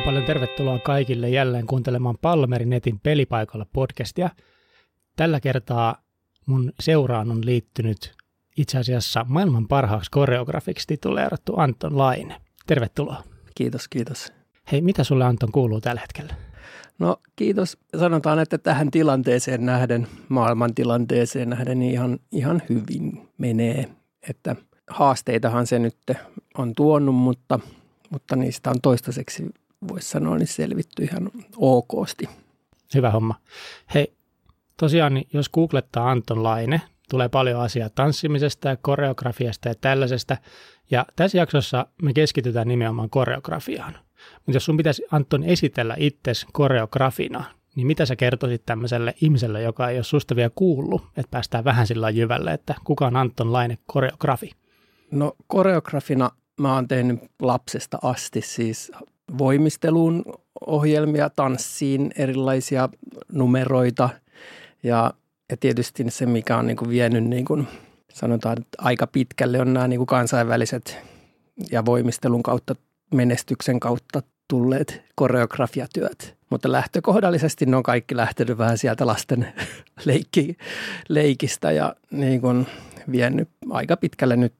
Oikein paljon tervetuloa kaikille jälleen kuuntelemaan Palmerin netin pelipaikalla podcastia. Tällä kertaa mun seuraan on liittynyt itse asiassa maailman parhaaksi koreografiksi tituleerattu Anton Laine. Tervetuloa. Kiitos, kiitos. Hei, mitä sulle Anton kuuluu tällä hetkellä? No kiitos. Sanotaan, että tähän tilanteeseen nähden, maailman tilanteeseen nähden, niin ihan, ihan hyvin menee. Että haasteitahan se nyt on tuonut, mutta, mutta niistä on toistaiseksi, voisi sanoa, niin selvitty ihan okosti. Hyvä homma. Hei, tosiaan niin jos googlettaa Anton Laine, tulee paljon asiaa tanssimisesta ja koreografiasta ja tällaisesta. Ja tässä jaksossa me keskitytään nimenomaan koreografiaan. Mutta jos sun pitäisi Anton esitellä itsesi koreografina, niin mitä sä kertoisit tämmöiselle ihmiselle, joka ei ole susta vielä kuullut, että päästään vähän sillä jyvälle, että kuka on Anton Laine koreografi? No koreografina mä oon tehnyt lapsesta asti siis voimisteluun ohjelmia, tanssiin, erilaisia numeroita ja, ja tietysti se, mikä on niin kuin vienyt niin kuin, sanotaan että aika pitkälle, on nämä niin kuin kansainväliset ja voimistelun kautta, menestyksen kautta tulleet koreografiatyöt. Mutta lähtökohdallisesti ne on kaikki lähtenyt vähän sieltä lasten leikki, leikistä ja niin kuin vienyt aika pitkälle nyt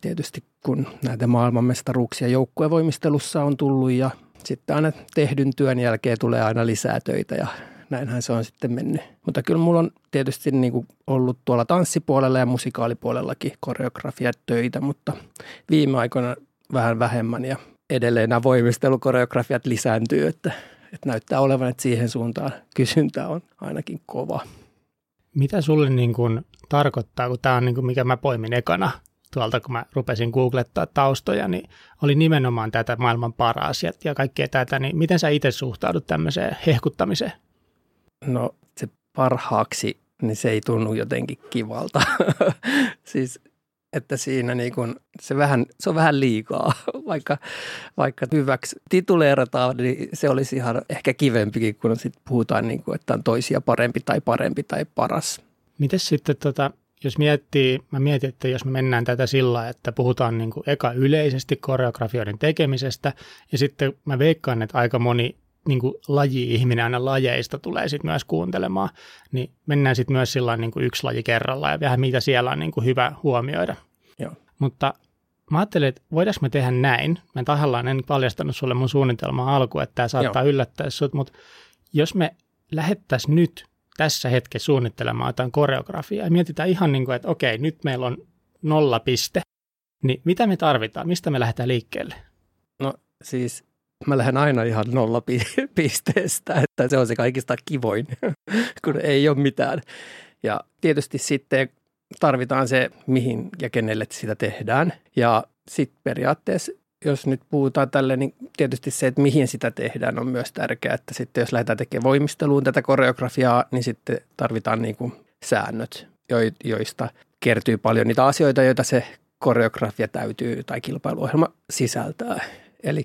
tietysti, kun näitä maailmanmestaruuksia joukkuevoimistelussa on tullut ja sitten aina tehdyn työn jälkeen tulee aina lisää töitä ja näinhän se on sitten mennyt. Mutta kyllä mulla on tietysti niin kuin ollut tuolla tanssipuolella ja musikaalipuolellakin koreografiatöitä, mutta viime aikoina vähän vähemmän ja edelleen nämä voimistelukoreografiat lisääntyy, että, että näyttää olevan, että siihen suuntaan kysyntä on ainakin kova. Mitä sulle niin kuin tarkoittaa, kun tämä on niin kuin mikä mä poimin ekana tuolta, kun mä rupesin googlettaa taustoja, niin oli nimenomaan tätä maailman paras ja, ja kaikkea tätä, niin miten sä itse suhtaudut tämmöiseen hehkuttamiseen? No se parhaaksi, niin se ei tunnu jotenkin kivalta. siis että siinä niin kun, se, vähän, se on vähän liikaa, vaikka, vaikka hyväksi tituleerataan, niin se olisi ihan ehkä kivempikin, kun sit puhutaan, niin kuin, että on toisia parempi tai parempi tai paras. Miten sitten, tota, jos miettii, mä mietin, että jos me mennään tätä sillä, että puhutaan niin kuin eka yleisesti koreografioiden tekemisestä, ja sitten mä veikkaan, että aika moni niin kuin laji-ihminen aina lajeista tulee sitten myös kuuntelemaan, niin mennään sitten myös sillä niin kuin yksi laji kerralla ja vähän mitä siellä on niin kuin hyvä huomioida. Joo. Mutta mä ajattelin, että voidaanko me tehdä näin. Mä tahallaan en paljastanut sulle mun suunnitelmaa alku, että tämä saattaa Joo. yllättää sut, mutta jos me lähettäisiin nyt tässä hetkessä suunnittelemaan jotain koreografiaa ja mietitään ihan niin kuin, että okei, nyt meillä on nolla piste, niin mitä me tarvitaan, mistä me lähdetään liikkeelle? No siis mä lähden aina ihan nolla pisteestä, että se on se kaikista kivoin, kun ei ole mitään. Ja tietysti sitten tarvitaan se, mihin ja kenelle sitä tehdään. Ja sitten periaatteessa, jos nyt puhutaan tälle, niin tietysti se, että mihin sitä tehdään on myös tärkeää, että sitten jos lähdetään tekemään voimisteluun tätä koreografiaa, niin sitten tarvitaan niin kuin säännöt, joista kertyy paljon niitä asioita, joita se koreografia täytyy tai kilpailuohjelma sisältää. Eli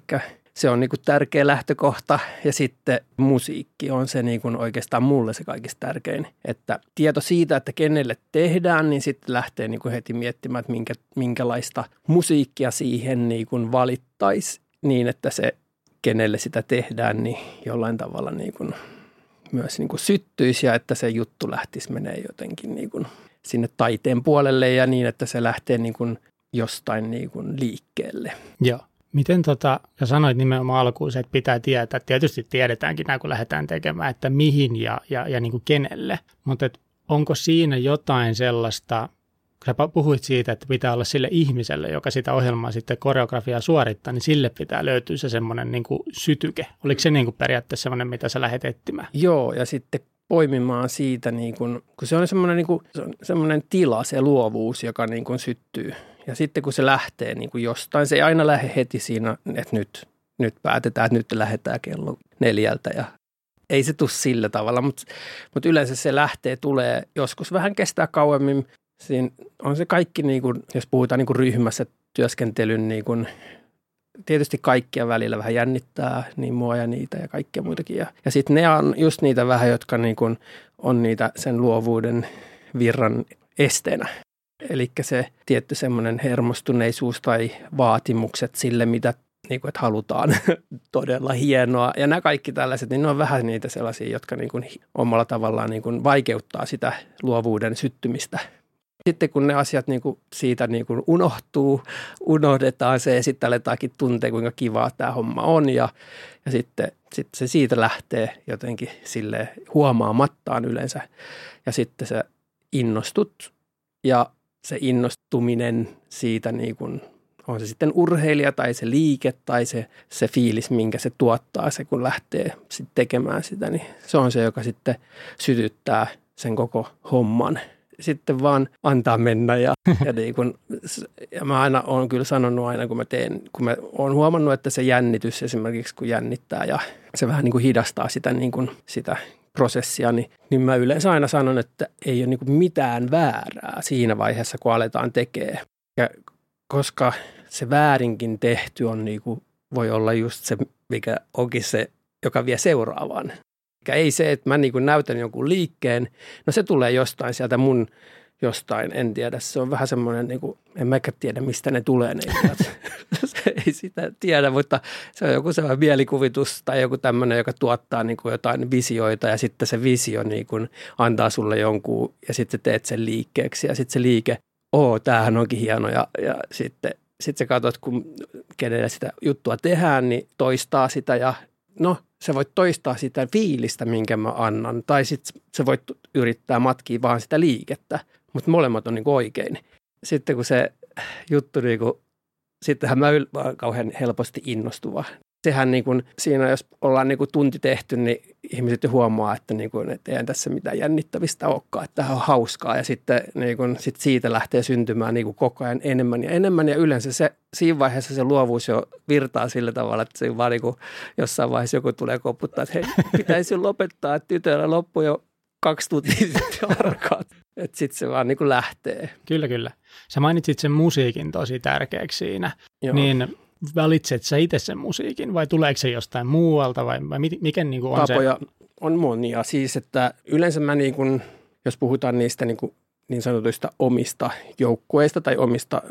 se on niin kuin tärkeä lähtökohta ja sitten musiikki on se niin kuin oikeastaan mulle se kaikista tärkein. Että tieto siitä, että kenelle tehdään, niin sitten lähtee niin kuin heti miettimään, että minkä, minkälaista musiikkia siihen niin valittaisi niin, että se kenelle sitä tehdään, niin jollain tavalla niin kuin myös niin kuin syttyisi ja että se juttu lähtisi menee jotenkin niin kuin sinne taiteen puolelle ja niin, että se lähtee niin kuin jostain niin kuin liikkeelle. Joo. Miten tota, ja sanoit nimenomaan alkuun se, että pitää tietää, tietysti tiedetäänkin nämä, kun lähdetään tekemään, että mihin ja, ja, ja niin kuin kenelle, mutta onko siinä jotain sellaista, kun sä puhuit siitä, että pitää olla sille ihmiselle, joka sitä ohjelmaa sitten koreografiaa suorittaa, niin sille pitää löytyä se semmoinen niin kuin sytyke. Oliko se niin kuin periaatteessa semmoinen, mitä sä lähdet etsimään? Joo, ja sitten poimimaan siitä, niin kuin, kun se on semmoinen, niin kuin, se on semmoinen tila, se luovuus, joka niin kuin syttyy ja sitten kun se lähtee niin kuin jostain, se ei aina lähde heti siinä, että nyt, nyt päätetään, että nyt lähdetään kello neljältä ja ei se tule sillä tavalla, mutta, mutta yleensä se lähtee, tulee joskus vähän kestää kauemmin. Siinä on se kaikki, niin kuin, jos puhutaan niin kuin ryhmässä työskentelyn, niin kuin, tietysti kaikkia välillä vähän jännittää, niin mua ja niitä ja kaikkia muitakin. Ja, ja sitten ne on just niitä vähän, jotka niin kuin, on niitä sen luovuuden virran esteenä. Eli se tietty semmoinen hermostuneisuus tai vaatimukset sille, mitä niin kuin, että halutaan todella hienoa. Ja nämä kaikki tällaiset, niin ne on vähän niitä sellaisia, jotka niin kuin omalla tavallaan niin kuin vaikeuttaa sitä luovuuden syttymistä. Sitten kun ne asiat niin kuin siitä niin kuin unohtuu, unohdetaan se ja sitten aletaankin tuntea, kuinka kivaa tämä homma on. Ja, ja sitten, sitten se siitä lähtee jotenkin sille huomaamattaan yleensä. Ja sitten se innostut ja se innostuminen siitä niin kuin on se sitten urheilija tai se liike tai se, se fiilis, minkä se tuottaa se, kun lähtee sitten tekemään sitä, niin se on se, joka sitten sytyttää sen koko homman. Sitten vaan antaa mennä ja, ja, niin kun, ja mä aina olen kyllä sanonut aina, kun mä teen, kun mä oon huomannut, että se jännitys esimerkiksi kun jännittää ja se vähän niin kuin hidastaa sitä, niin kuin, sitä prosessia, niin, niin mä yleensä aina sanon, että ei ole niin mitään väärää siinä vaiheessa, kun aletaan tekemään. Ja koska se väärinkin tehty on niin kuin, voi olla just se, mikä onkin se, joka vie seuraavaan. Eikä ei se, että mä niin näytän jonkun liikkeen, no se tulee jostain sieltä mun jostain, en tiedä. Se on vähän semmoinen, niin kuin, en mäkään tiedä mistä ne tulee ne se ei sitä tiedä, mutta se on joku sellainen mielikuvitus tai joku tämmöinen, joka tuottaa niin kuin jotain visioita ja sitten se visio niin kuin antaa sulle jonkun ja sitten teet sen liikkeeksi ja sitten se liike, oo, tämähän onkin hieno ja, ja sitten sitten sä katsot, kun kenelle sitä juttua tehdään, niin toistaa sitä ja no, sä voit toistaa sitä fiilistä, minkä mä annan. Tai sitten sä voit yrittää matkia vaan sitä liikettä, mutta molemmat on niin oikein. Sitten kun se juttu, niin kuin, sittenhän mä olen kauhean helposti innostuva sehän niin kuin, siinä jos ollaan niin kuin tunti tehty, niin ihmiset jo huomaa, että, niin kuin, että eihän tässä mitään jännittävistä olekaan, että tämä on hauskaa ja sitten niin kuin, sit siitä lähtee syntymään niin kuin koko ajan enemmän ja enemmän ja yleensä se, siinä vaiheessa se luovuus jo virtaa sillä tavalla, että se vaan niin kuin, jossain vaiheessa joku tulee koputtaa, että hei, pitäisi lopettaa, että tytöllä loppu jo kaksi tuntia sitten arkaat. Että sitten se vaan niin kuin lähtee. Kyllä, kyllä. Sä mainitsit sen musiikin tosi tärkeäksi siinä. Joo. Niin valitset sä itse sen musiikin vai tuleeko se jostain muualta vai, vai mikä niin kuin on Tapoja se? on monia. Siis, että yleensä mä niin kuin, jos puhutaan niistä niin, kuin niin sanotuista omista joukkueista tai omista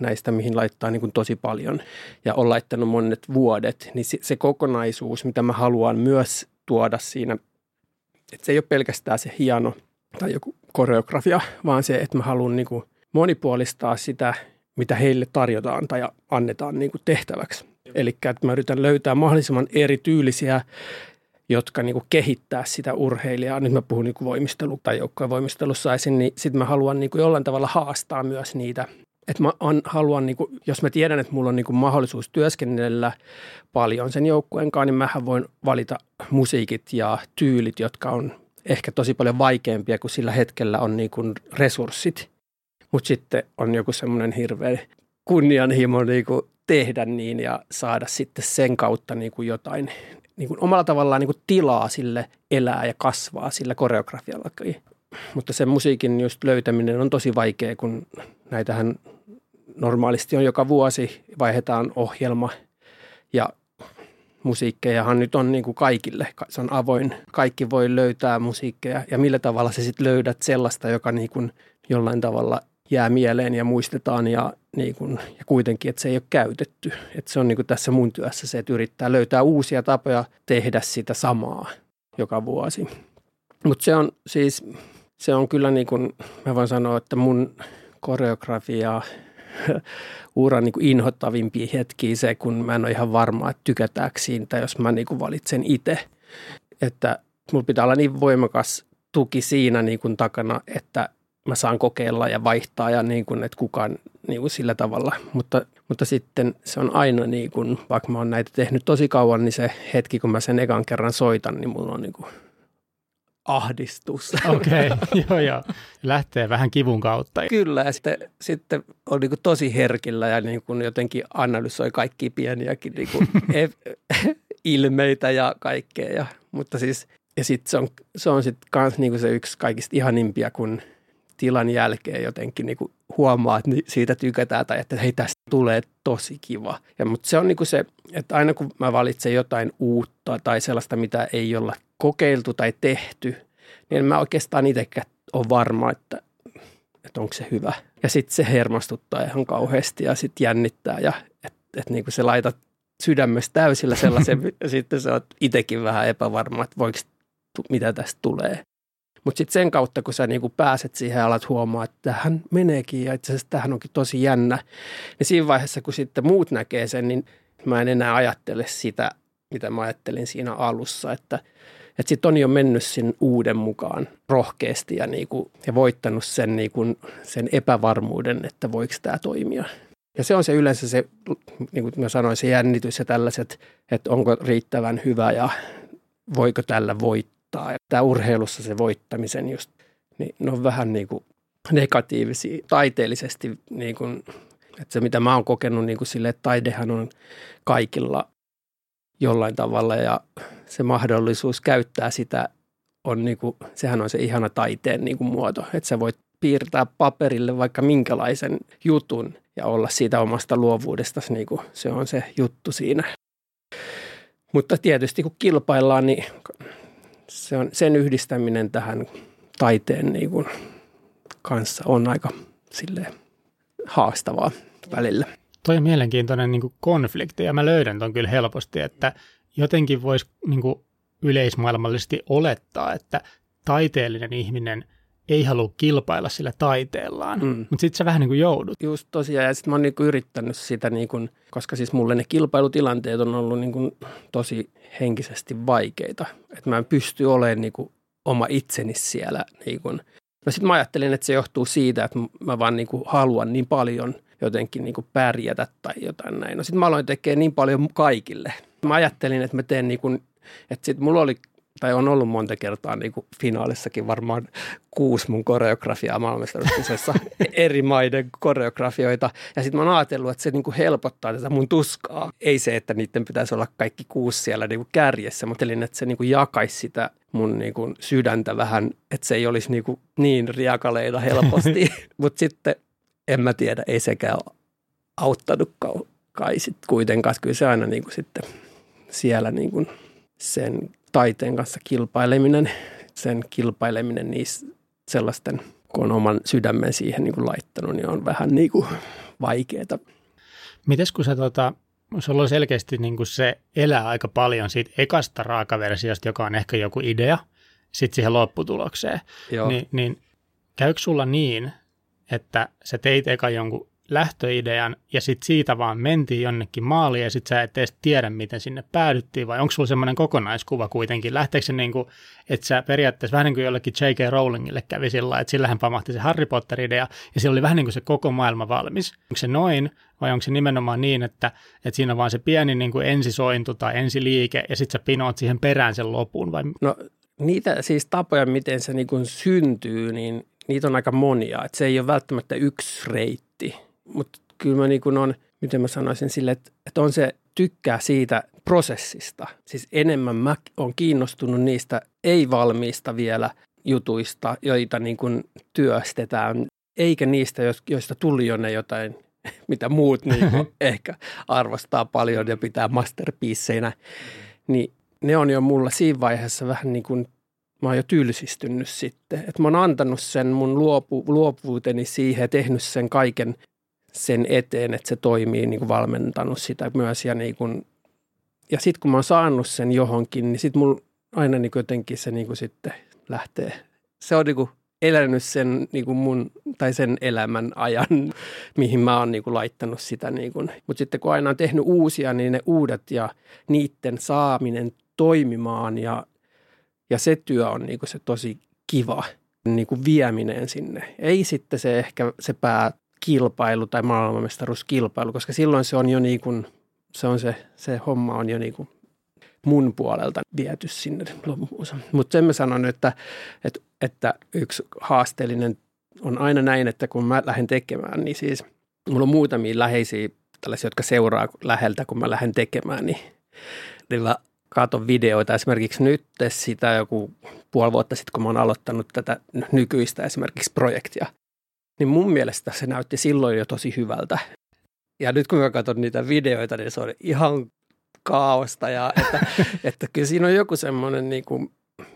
näistä, mihin laittaa niin kuin tosi paljon ja on laittanut monet vuodet, niin se, se kokonaisuus, mitä mä haluan myös tuoda siinä, että se ei ole pelkästään se hieno tai joku koreografia, vaan se, että mä haluan niin kuin monipuolistaa sitä mitä heille tarjotaan tai annetaan niin kuin tehtäväksi. Eli että mä yritän löytää mahdollisimman erityylisiä, jotka niin kuin kehittää sitä urheilijaa. Nyt mä puhun niin kuin voimistelu- tai joukkojen voimistelussa esim. niin sitten mä haluan niin kuin jollain tavalla haastaa myös niitä. Että mä an, haluan, niin kuin, jos mä tiedän, että mulla on niin kuin mahdollisuus työskennellä paljon sen joukkueen kanssa, niin mähän voin valita musiikit ja tyylit, jotka on ehkä tosi paljon vaikeampia kuin sillä hetkellä on niin kuin resurssit mutta sitten on joku semmoinen hirveä kunnianhimo niin kuin tehdä niin ja saada sitten sen kautta niin kuin jotain niin kuin omalla tavallaan niin kuin tilaa sille elää ja kasvaa sillä koreografialla. Mutta sen musiikin just löytäminen on tosi vaikea, kun näitähän normaalisti on joka vuosi, vaihdetaan ohjelma ja musiikkejahan nyt on niin kuin kaikille. Se on avoin. Kaikki voi löytää musiikkeja ja millä tavalla sä sitten löydät sellaista, joka niin kuin jollain tavalla jää mieleen ja muistetaan ja, niin kuin, ja kuitenkin, että se ei ole käytetty. Että se on niin kuin tässä mun työssä se, että yrittää löytää uusia tapoja tehdä sitä samaa joka vuosi. Mutta se on siis, se on kyllä niin kuin, mä voin sanoa, että mun koreografia uran niin inhottavimpia hetkiä se, kun mä en ole ihan varma, että tykätäänkö siitä, jos mä niin kuin valitsen itse. Että mulla pitää olla niin voimakas tuki siinä niin kuin takana, että mä saan kokeilla ja vaihtaa ja niin kuin, että kukaan niin kuin sillä tavalla. Mutta, mutta sitten se on aina niin kuin, vaikka mä oon näitä tehnyt tosi kauan, niin se hetki, kun mä sen ekan kerran soitan, niin mulla on niin kuin ahdistus. Okei, okay, joo joo. Lähtee vähän kivun kautta. Kyllä, ja sitten, sitten on niin kuin tosi herkillä ja niin kuin jotenkin analysoi kaikki pieniäkin niin kuin ilmeitä ja kaikkea. Ja, mutta siis, ja sitten se on, se on sitten kans niin kuin se yksi kaikista ihanimpia, kun – tilan jälkeen jotenkin niin kuin huomaa, että siitä tykätään tai että hei tästä tulee tosi kiva. Ja, mutta se on niin kuin se, että aina kun mä valitsen jotain uutta tai sellaista, mitä ei olla kokeiltu tai tehty, niin en mä oikeastaan itsekään ole varma, että, että onko se hyvä. Ja sitten se hermostuttaa ihan kauheasti ja sitten jännittää ja että et niin kuin se laitat sydämestä täysillä sellaisen, ja sitten sä oot itsekin vähän epävarma, että voiko, mitä tästä tulee. Mutta sitten sen kautta, kun sä niinku pääset siihen ja alat huomaa, että tähän meneekin ja itse asiassa tähän onkin tosi jännä, niin siinä vaiheessa, kun sitten muut näkee sen, niin mä en enää ajattele sitä, mitä mä ajattelin siinä alussa, että, että sitten on jo mennyt sen uuden mukaan rohkeasti ja, niinku, ja voittanut sen, niinku, sen epävarmuuden, että voiko tämä toimia. Ja se on se yleensä se, niin kuin mä sanoin, se jännitys ja tällaiset, että onko riittävän hyvä ja voiko tällä voittaa. Ja tämä urheilussa se voittamisen just, niin ne on vähän niin kuin negatiivisia taiteellisesti, niin kuin, että se mitä mä oon kokenut niin kuin sille, että taidehan on kaikilla jollain tavalla ja se mahdollisuus käyttää sitä on niin kuin, sehän on se ihana taiteen niin kuin muoto, että sä voit piirtää paperille vaikka minkälaisen jutun ja olla siitä omasta luovuudesta, niin kuin se on se juttu siinä. Mutta tietysti kun kilpaillaan, niin se on, sen yhdistäminen tähän taiteen niin kuin kanssa on aika sille haastavaa välillä. Toi on mielenkiintoinen niin konflikti ja mä löydän ton kyllä helposti, että jotenkin voisi niin yleismaailmallisesti olettaa, että taiteellinen ihminen – ei halua kilpailla sillä taiteellaan, mm. mutta sitten sä vähän niin kuin joudut. Just tosiaan, ja sitten mä oon niin kuin yrittänyt sitä, niin kuin, koska siis mulle ne kilpailutilanteet on ollut niin kuin tosi henkisesti vaikeita, että mä en pysty olemaan niin kuin oma itseni siellä. Niin kuin. No sitten mä ajattelin, että se johtuu siitä, että mä vaan niin kuin haluan niin paljon jotenkin niin kuin pärjätä tai jotain näin. No sitten mä aloin tekemään niin paljon kaikille. Mä ajattelin, että mä teen niin kuin, että sitten mulla oli tai on ollut monta kertaa niin kuin finaalissakin varmaan kuusi mun koreografiaa maailmanmestaruuskisassa eri maiden koreografioita. Ja sitten mä oon ajatellut, että se niin kuin helpottaa tätä mun tuskaa. Ei se, että niiden pitäisi olla kaikki kuusi siellä niin kuin kärjessä. Mä ajattelin, että se niin kuin jakaisi sitä mun niin kuin sydäntä vähän, että se ei olisi niin, kuin niin riakaleita helposti. Mutta sitten en mä tiedä, ei sekään auttanut kai sitten kuitenkaan. Kyllä se aina niin kuin sitten siellä niin kuin sen taiteen kanssa kilpaileminen, sen kilpaileminen niissä sellaisten, kun on oman sydämen siihen niin kuin laittanut, niin on vähän niin kuin vaikeaa. Mites kun sä tota, sulla on selkeästi niin kuin se elää aika paljon siitä ekasta raakaversiosta, joka on ehkä joku idea, sitten siihen lopputulokseen, Joo. Ni, niin käykö sulla niin, että sä teit eka jonkun lähtöidean ja sitten siitä vaan mentiin jonnekin maaliin ja sitten sä et edes tiedä, miten sinne päädyttiin vai onko sulla semmoinen kokonaiskuva kuitenkin? Lähteekö se niin kuin, että sä periaatteessa vähän niin kuin jollekin J.K. Rowlingille kävi sillä että sillähän pamahti se Harry Potter-idea ja sillä oli vähän niin kuin se koko maailma valmis. Onko se noin vai onko se nimenomaan niin, että, että siinä on vaan se pieni niin kuin ensisointu tai ensiliike ja sitten sä pinoat siihen perään sen lopun vai? No niitä siis tapoja, miten se niin kuin syntyy, niin niitä on aika monia. Että se ei ole välttämättä yksi reitti mutta kyllä mä niin kuin on, miten mä sanoisin sille, että, että on se tykkää siitä prosessista. Siis enemmän mä on kiinnostunut niistä ei-valmiista vielä jutuista, joita niin kuin työstetään, eikä niistä, joista tuli jo ne jotain, mitä muut niin kuin ehkä arvostaa paljon ja pitää masterpieceinä. Niin ne on jo mulla siinä vaiheessa vähän niin kuin mä oon jo tylsistynyt sitten. Että mä oon antanut sen mun luopu, luopuuteni siihen ja tehnyt sen kaiken sen eteen, että se toimii, niin kuin valmentanut sitä myös. Ja, niin ja sitten kun mä oon saanut sen johonkin, niin sitten mulla aina niin kuin jotenkin se niin kuin sitten lähtee. Se on niin kuin elänyt sen niin kuin mun, tai sen elämän ajan, mihin mä oon niin kuin laittanut sitä. Niin kuin. Mutta sitten kun aina on tehnyt uusia, niin ne uudet ja niiden saaminen toimimaan ja, ja se työ on niin kuin se tosi kiva niin kuin vieminen sinne. Ei sitten se ehkä se pää kilpailu tai maailmanmestaruuskilpailu, koska silloin se on jo niin kuin, se, on se, se homma on jo niin kuin mun puolelta viety sinne loppuun. Mutta sen mä sanon, että, että, että yksi haasteellinen on aina näin, että kun mä lähden tekemään, niin siis mulla on muutamia läheisiä tällaisia, jotka seuraa läheltä, kun mä lähden tekemään, niin, mä katon videoita esimerkiksi nyt sitä joku puoli vuotta sitten, kun mä oon aloittanut tätä nykyistä esimerkiksi projektia, niin mun mielestä se näytti silloin jo tosi hyvältä. Ja nyt kun mä katson niitä videoita, niin se on ihan kaaosta ja että, että kyllä siinä on joku semmoinen niin kuin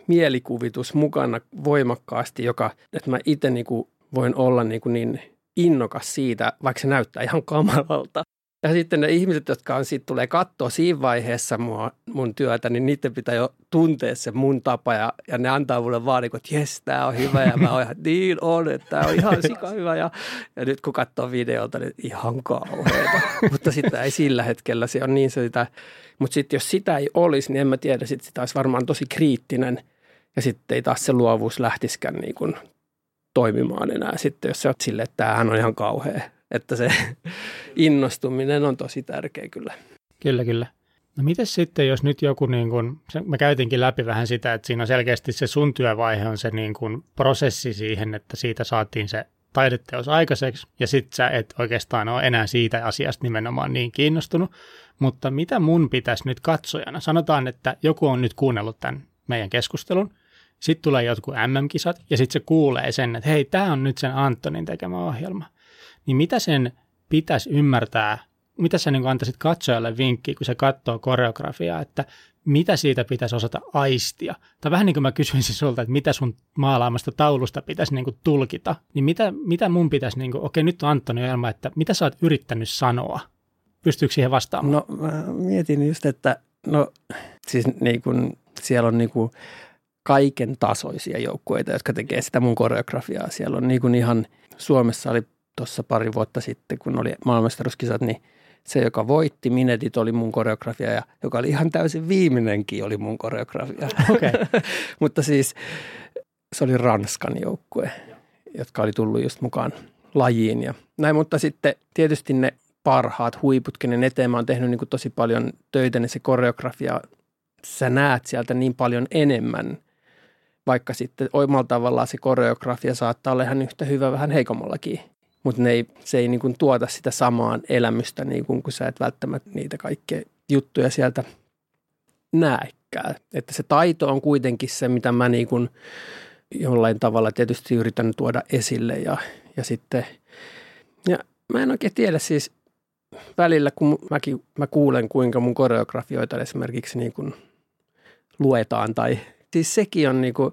mielikuvitus mukana voimakkaasti, joka, että mä itse niin kuin voin olla niin, kuin niin innokas siitä, vaikka se näyttää ihan kamalalta. Ja sitten ne ihmiset, jotka on siitä tulee katsoa siinä vaiheessa mua, mun työtä, niin niiden pitää jo tuntea se mun tapa ja, ja ne antaa mulle vaan niin kuin, että jes, tämä on hyvä ja mä oon ihan, niin on, että tämä on ihan sika hyvä. Ja, ja nyt kun katsoo videolta, niin ihan kauheeta. Mutta sitä ei sillä hetkellä, se on niin sitä. Mutta sitten jos sitä ei olisi, niin en mä tiedä, sit sitä olisi varmaan tosi kriittinen ja sitten ei taas se luovuus lähtiskään niin kuin toimimaan enää sitten, jos sä oot silleen, että tämähän on ihan kauhea että se innostuminen on tosi tärkeä kyllä. Kyllä, kyllä. No miten sitten, jos nyt joku, niin kun, mä käytinkin läpi vähän sitä, että siinä on selkeästi se sun työvaihe on se niin kun prosessi siihen, että siitä saatiin se taideteos aikaiseksi, ja sitten sä et oikeastaan ole enää siitä asiasta nimenomaan niin kiinnostunut, mutta mitä mun pitäisi nyt katsojana? Sanotaan, että joku on nyt kuunnellut tämän meidän keskustelun, sitten tulee jotkut MM-kisat, ja sitten se kuulee sen, että hei, tämä on nyt sen Antonin tekemä ohjelma niin mitä sen pitäisi ymmärtää, mitä sä niin antaisit katsojalle vinkki, kun se katsoo koreografiaa, että mitä siitä pitäisi osata aistia? Tai vähän niin kuin mä kysyisin sulta, että mitä sun maalaamasta taulusta pitäisi niin kuin tulkita, niin mitä, mitä mun pitäisi, niin kuin, okei nyt on Antoni Elma, että mitä sä oot yrittänyt sanoa? Pystyykö siihen vastaamaan? No mä mietin just, että no siis niin kuin, siellä on niin kuin kaiken tasoisia joukkueita, jotka tekee sitä mun koreografiaa. Siellä on niin kuin ihan, Suomessa oli tuossa pari vuotta sitten, kun oli maailmanmestaruuskisat, niin se, joka voitti Minedit, oli mun koreografia ja joka oli ihan täysin viimeinenkin, oli mun koreografia. Okay. Mutta siis se oli Ranskan joukkue, jotka oli tullut just mukaan lajiin ja näin. Mutta sitten tietysti ne parhaat huiput, kenen eteen mä oon tehnyt niin kuin tosi paljon töitä, niin se koreografia, sä näet sieltä niin paljon enemmän, vaikka sitten omalla tavallaan se koreografia saattaa olla ihan yhtä hyvä vähän heikommallakin mutta ne ei, se ei niin kuin tuota sitä samaa elämystä, niin kuin, kun sä et välttämättä niitä kaikkea juttuja sieltä näekään. Että se taito on kuitenkin se, mitä mä niin kuin jollain tavalla tietysti yritän tuoda esille ja, ja sitten, ja mä en oikein tiedä siis välillä, kun mäkin, mä kuulen, kuinka mun koreografioita esimerkiksi niin kuin luetaan tai siis sekin on niin kuin,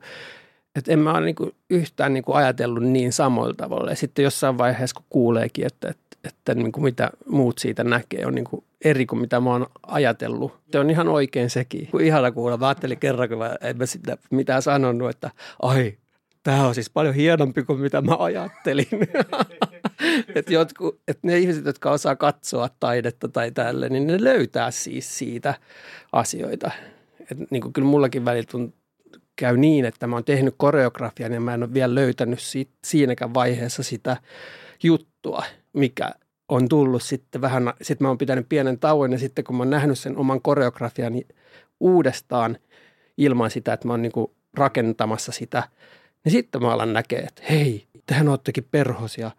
että en mä ole niinku yhtään niinku ajatellut niin samoilla tavalla. Ja sitten jossain vaiheessa, kun kuuleekin, että, että, että niinku mitä muut siitä näkee, on niinku eri kuin mitä mä oon ajatellut. Se on ihan oikein sekin. Kun ihana kuulla. Mä ajattelin kerran, kun mä en mä sitä mitään sanonut, että ai, tämä on siis paljon hienompi kuin mitä mä ajattelin. että jotkut, että ne ihmiset, jotka osaa katsoa taidetta tai tälle, niin ne löytää siis siitä asioita. Et niin kuin kyllä mullakin välillä käy niin, että mä oon tehnyt koreografian ja mä en ole vielä löytänyt siitä, siinäkään vaiheessa sitä juttua, mikä on tullut sitten vähän, sitten mä oon pitänyt pienen tauon ja sitten kun mä oon nähnyt sen oman koreografiani uudestaan ilman sitä, että mä oon niinku rakentamassa sitä, niin sitten mä alan näkee, että hei, tähän oottekin perhosia.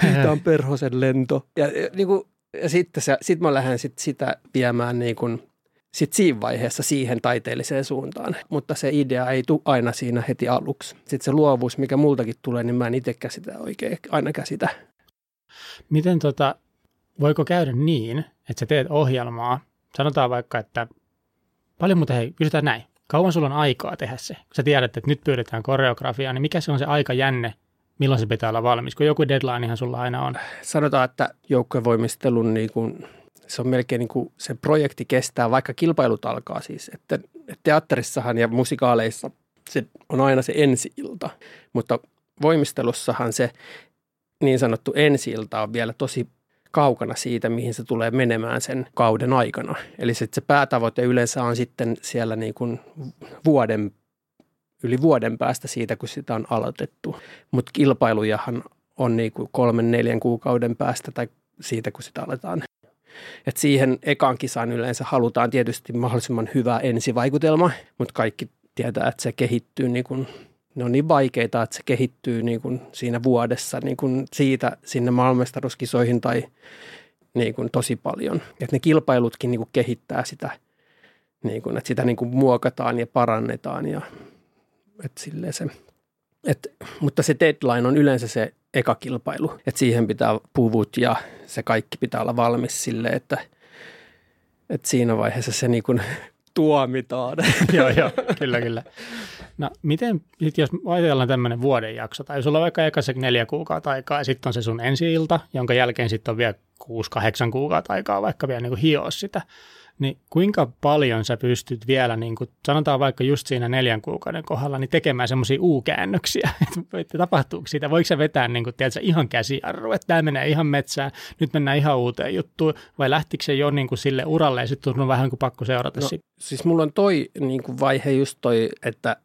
Tämä on perhosen lento. Ja, ja, niin kuin, ja sitten se, sit mä lähden sit sitä viemään niin kuin sitten siinä vaiheessa siihen taiteelliseen suuntaan. Mutta se idea ei tule aina siinä heti aluksi. Sitten se luovuus, mikä multakin tulee, niin mä en itse käsitä oikein aina käsitä. Miten tota, voiko käydä niin, että sä teet ohjelmaa, sanotaan vaikka, että paljon muuta, hei, kysytään näin, kauan sulla on aikaa tehdä se? Kun sä tiedät, että nyt pyydetään koreografiaa, niin mikä se on se aika jänne, milloin se pitää olla valmis? Kun joku deadlinehan sulla aina on. Sanotaan, että joukkuevoimistelun niin kuin se on melkein niin kuin se projekti kestää, vaikka kilpailut alkaa siis. Että, teatterissahan ja musikaaleissa se on aina se ensi-ilta, mutta voimistelussahan se niin sanottu ensi-ilta on vielä tosi kaukana siitä, mihin se tulee menemään sen kauden aikana. Eli se, se päätavoite yleensä on sitten siellä niin kuin vuoden, yli vuoden päästä siitä, kun sitä on aloitettu. Mutta kilpailujahan on niin kuin kolmen, neljän kuukauden päästä tai siitä, kun sitä aletaan et siihen ekan kisaan yleensä halutaan tietysti mahdollisimman hyvä ensivaikutelma, mutta kaikki tietää, että se kehittyy niin kuin, ne on niin vaikeita, että se kehittyy niin kuin siinä vuodessa niin kuin siitä sinne maailmanmestaruuskisoihin tai niin kuin tosi paljon. Et ne kilpailutkin niin kuin kehittää sitä, niin kuin, että sitä niin kuin muokataan ja parannetaan ja että se et, mutta se deadline on yleensä se eka kilpailu, että siihen pitää puvut ja se kaikki pitää olla valmis sille, että, että siinä vaiheessa se niin kuin tuomitaan. joo, joo, kyllä, kyllä. No miten, sit jos ajatellaan tämmöinen vuoden jakso, tai sulla on vaikka ekassa neljä kuukautta aikaa, ja sitten on se sun ensi ilta, jonka jälkeen sitten on vielä kuusi, kahdeksan kuukautta aikaa vaikka vielä niin hioa sitä, niin kuinka paljon sä pystyt vielä, niin kuin, sanotaan vaikka just siinä neljän kuukauden kohdalla, niin tekemään semmoisia U-käännöksiä, että tapahtuuko siitä, voiko sä vetää niin kuin, tiedätkö, ihan käsijarru, että tämä menee ihan metsään, nyt mennään ihan uuteen juttuun, vai lähtikö se jo niin kuin, sille uralle ja sitten on vähän kuin pakko seurata no, sitä? Siis mulla on toi niin kuin vaihe just toi, että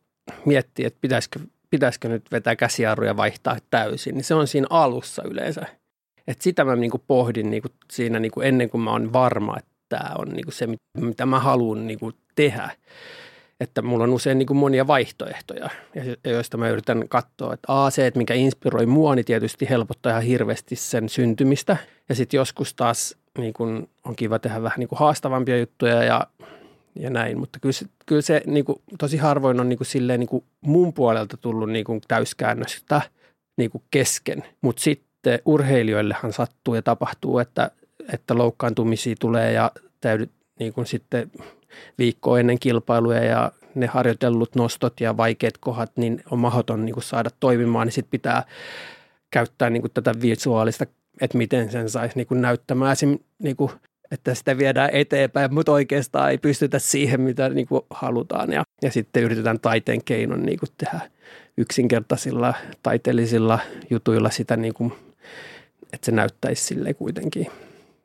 miettii, että pitäisikö, pitäisikö nyt vetää käsijarruja vaihtaa täysin, niin se on siinä alussa yleensä. Et sitä mä niinku pohdin niinku siinä niinku ennen kuin mä oon varma, että tämä on niin kuin se, mitä mä haluan niin kuin tehdä. Että mulla on usein niin kuin monia vaihtoehtoja, joista mä yritän katsoa, että A, se, että mikä inspiroi mua, niin tietysti helpottaa ihan hirveästi sen syntymistä. Ja sitten joskus taas niin kuin on kiva tehdä vähän niin kuin haastavampia juttuja ja, ja näin. Mutta kyllä se, kyllä se niin kuin, tosi harvoin on niin kuin silleen niin kuin mun puolelta tullut niin kuin täyskäännöstä niin kuin kesken. Mutta sitten urheilijoillehan sattuu ja tapahtuu, että että loukkaantumisia tulee ja täydyt niin kuin sitten viikkoa ennen kilpailuja ja ne harjoitellut nostot ja vaikeat kohdat, niin on mahdoton niin kuin saada toimimaan, niin sitten pitää käyttää niin kuin tätä visuaalista, että miten sen saisi niin kuin näyttämään. Esim, niin kuin, että sitä viedään eteenpäin, mutta oikeastaan ei pystytä siihen, mitä niin kuin halutaan. Ja, ja sitten yritetään taiteen keinon niin kuin tehdä yksinkertaisilla taiteellisilla jutuilla sitä, niin kuin, että se näyttäisi sille kuitenkin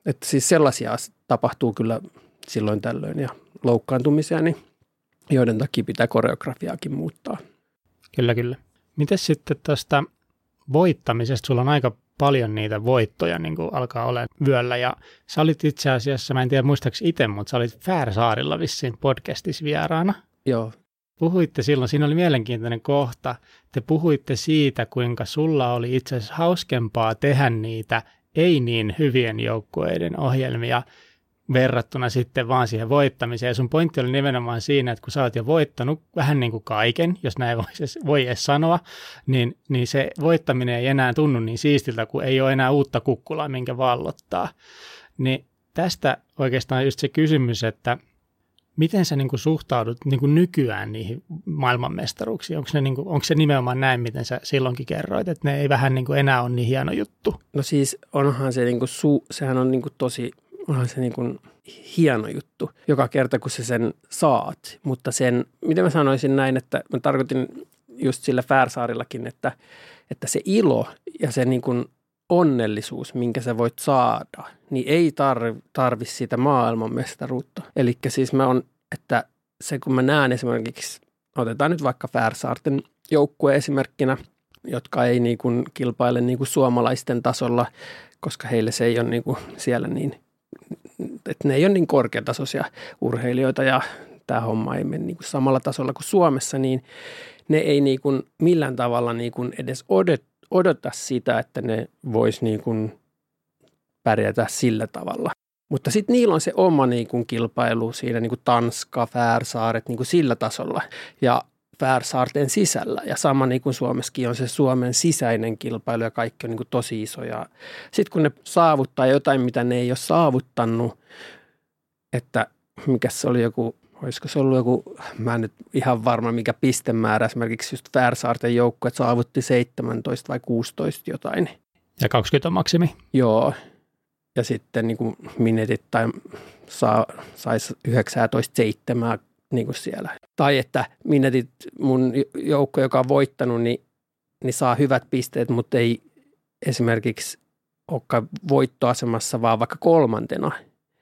että siis sellaisia tapahtuu kyllä silloin tällöin ja loukkaantumisia, niin joiden takia pitää koreografiaakin muuttaa. Kyllä, kyllä. Miten sitten tästä voittamisesta? Sulla on aika paljon niitä voittoja niin kuin alkaa olla vyöllä ja sä olit itse asiassa, mä en tiedä muistaakseni itse, mutta sä olit Färsaarilla vissiin podcastissa vieraana. Joo. Puhuitte silloin, siinä oli mielenkiintoinen kohta, te puhuitte siitä, kuinka sulla oli itse asiassa hauskempaa tehdä niitä ei niin hyvien joukkueiden ohjelmia verrattuna sitten vaan siihen voittamiseen. Ja sun pointti oli nimenomaan siinä, että kun sä oot jo voittanut vähän niin kuin kaiken, jos näin voi, voi edes sanoa, niin, niin se voittaminen ei enää tunnu niin siistiltä, kun ei ole enää uutta kukkulaa, minkä vallottaa. Niin tästä oikeastaan just se kysymys, että – Miten sä niin kuin suhtaudut niin kuin nykyään niihin maailmanmestaruuksiin? Onko, ne niin kuin, onko se nimenomaan näin, miten sä silloinkin kerroit, että ne ei vähän niin kuin enää ole niin hieno juttu? No siis onhan se, niin kuin su, sehän on niin kuin tosi, onhan se niin kuin hieno juttu joka kerta, kun sä sen saat. Mutta sen, miten mä sanoisin näin, että mä tarkoitin just sillä Färsaarillakin, että, että se ilo ja se niin kuin onnellisuus, minkä sä voit saada, niin ei tarvi, tarvi sitä maailmanmestaruutta. Eli siis mä on, että se kun mä näen esimerkiksi, otetaan nyt vaikka Färsaarten joukkue esimerkkinä, jotka ei niin kuin kilpaile niin kuin suomalaisten tasolla, koska heille se ei ole niin kuin siellä niin, että ne ei ole niin korkeatasoisia urheilijoita ja tämä homma ei mene niin kuin samalla tasolla kuin Suomessa, niin ne ei niin kuin millään tavalla niin kuin edes odet, odota sitä, että ne vois niin kuin pärjätä sillä tavalla. Mutta sitten niillä on se oma niin kuin kilpailu siinä niin kuin Tanska, Färsaaret niin kuin sillä tasolla ja Färsaarten sisällä. Ja sama niin kuin Suomessakin on se Suomen sisäinen kilpailu ja kaikki on niin kuin tosi iso. Sitten kun ne saavuttaa jotain, mitä ne ei ole saavuttanut, että mikä se oli joku olisiko se ollut joku, mä en nyt ihan varma mikä pistemäärä, esimerkiksi just Färsaarten joukkue saavutti 17 vai 16 jotain. Ja 20 on maksimi. Joo, ja sitten niin kuin Minetit tai saa, saisi 19-7 niin kuin siellä. Tai että Minetit, mun joukko, joka on voittanut, niin, niin saa hyvät pisteet, mutta ei esimerkiksi olekaan voittoasemassa, vaan vaikka kolmantena.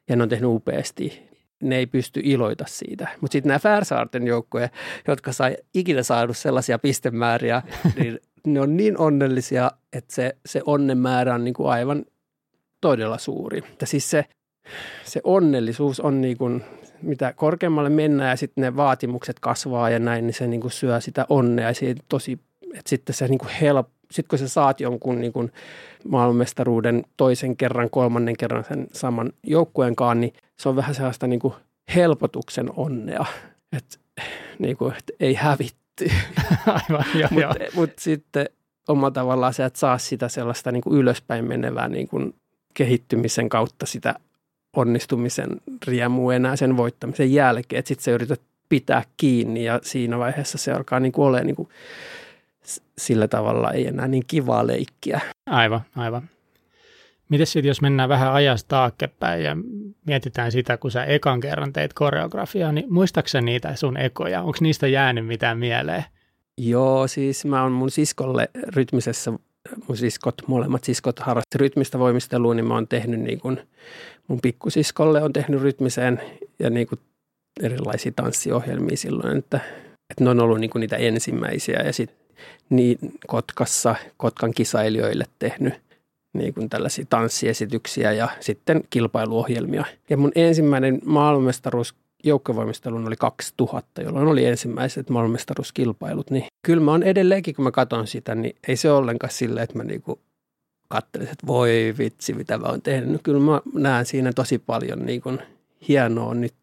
Ja ne on tehnyt upeasti ne ei pysty iloita siitä. Mutta sitten nämä Färsaarten joukkoja, jotka sai ikinä saanut sellaisia pistemääriä, niin ne on niin onnellisia, että se, se onnenmäärä on niin kuin aivan todella suuri. Että siis se, se onnellisuus on niin kuin, mitä korkeammalle mennään ja sitten ne vaatimukset kasvaa ja näin, niin se niin kuin syö sitä onnea ja siitä tosi, että sitten se niin kuin help, sitten kun sä saat jonkun niin kuin maailmanmestaruuden toisen kerran, kolmannen kerran sen saman joukkueenkaan, niin se on vähän sellaista niin kuin helpotuksen onnea, että, niin kuin, että ei hävitty. Aivan, joo, Mutta mut sitten omalla tavallaan se, että saa sitä sellaista niin kuin ylöspäin menevää niin kuin kehittymisen kautta sitä onnistumisen riemu enää sen voittamisen jälkeen, että sitten sä yrität pitää kiinni ja siinä vaiheessa se alkaa niin kuin olemaan niin kuin sillä tavalla ei enää niin kivaa leikkiä. Aivan, aivan. Miten sitten, jos mennään vähän ajasta taaksepäin ja mietitään sitä, kun sä ekan kerran teit koreografiaa, niin muistaaksä niitä sun ekoja? Onko niistä jäänyt mitään mieleen? Joo, siis mä oon mun siskolle rytmisessä, mun siskot, molemmat siskot harrasti rytmistä voimistelua, niin mä oon tehnyt niin kuin, mun pikkusiskolle on tehnyt rytmiseen ja niin kuin erilaisia tanssiohjelmia silloin, että, että ne on ollut niin kuin niitä ensimmäisiä ja sitten niin Kotkassa Kotkan kisailijoille tehnyt niin kuin tällaisia tanssiesityksiä ja sitten kilpailuohjelmia. Ja mun ensimmäinen maailmanmestaruus joukkovoimistelun oli 2000, jolloin oli ensimmäiset maailmanmestaruuskilpailut. Niin kyllä mä oon edelleenkin, kun mä katson sitä, niin ei se ollenkaan silleen, että mä niinku katselisin, että voi vitsi, mitä mä oon tehnyt. Kyllä mä näen siinä tosi paljon niin kuin hienoa nyt,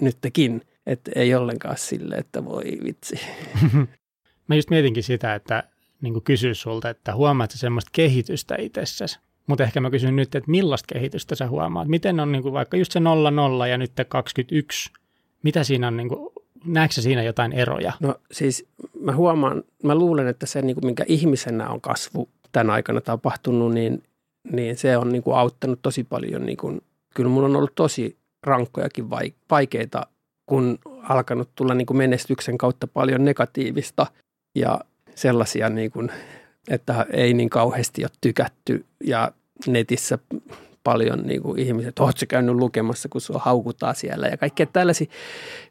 nytkin, että ei ollenkaan silleen, että voi vitsi. Mä just mietinkin sitä, että niin kysyä sulta, että huomaatko semmoista kehitystä itsessäsi? Mutta ehkä mä kysyn nyt, että millaista kehitystä sä huomaat? Miten on niin kuin vaikka just se 0 ja nyt 21? Mitä siinä on, niin kuin, näetkö siinä jotain eroja? No siis mä huomaan, mä luulen, että se niin kuin, minkä ihmisenä on kasvu tämän aikana tapahtunut, niin, niin se on niin kuin, auttanut tosi paljon. Niin kuin, kyllä mulla on ollut tosi rankkojakin vaikeita, kun alkanut tulla niin kuin menestyksen kautta paljon negatiivista ja sellaisia, niin kuin, että ei niin kauheasti ole tykätty ja netissä paljon niin kuin ihmiset, oletko käynyt lukemassa, kun sua haukutaan siellä ja kaikkea tällaisia.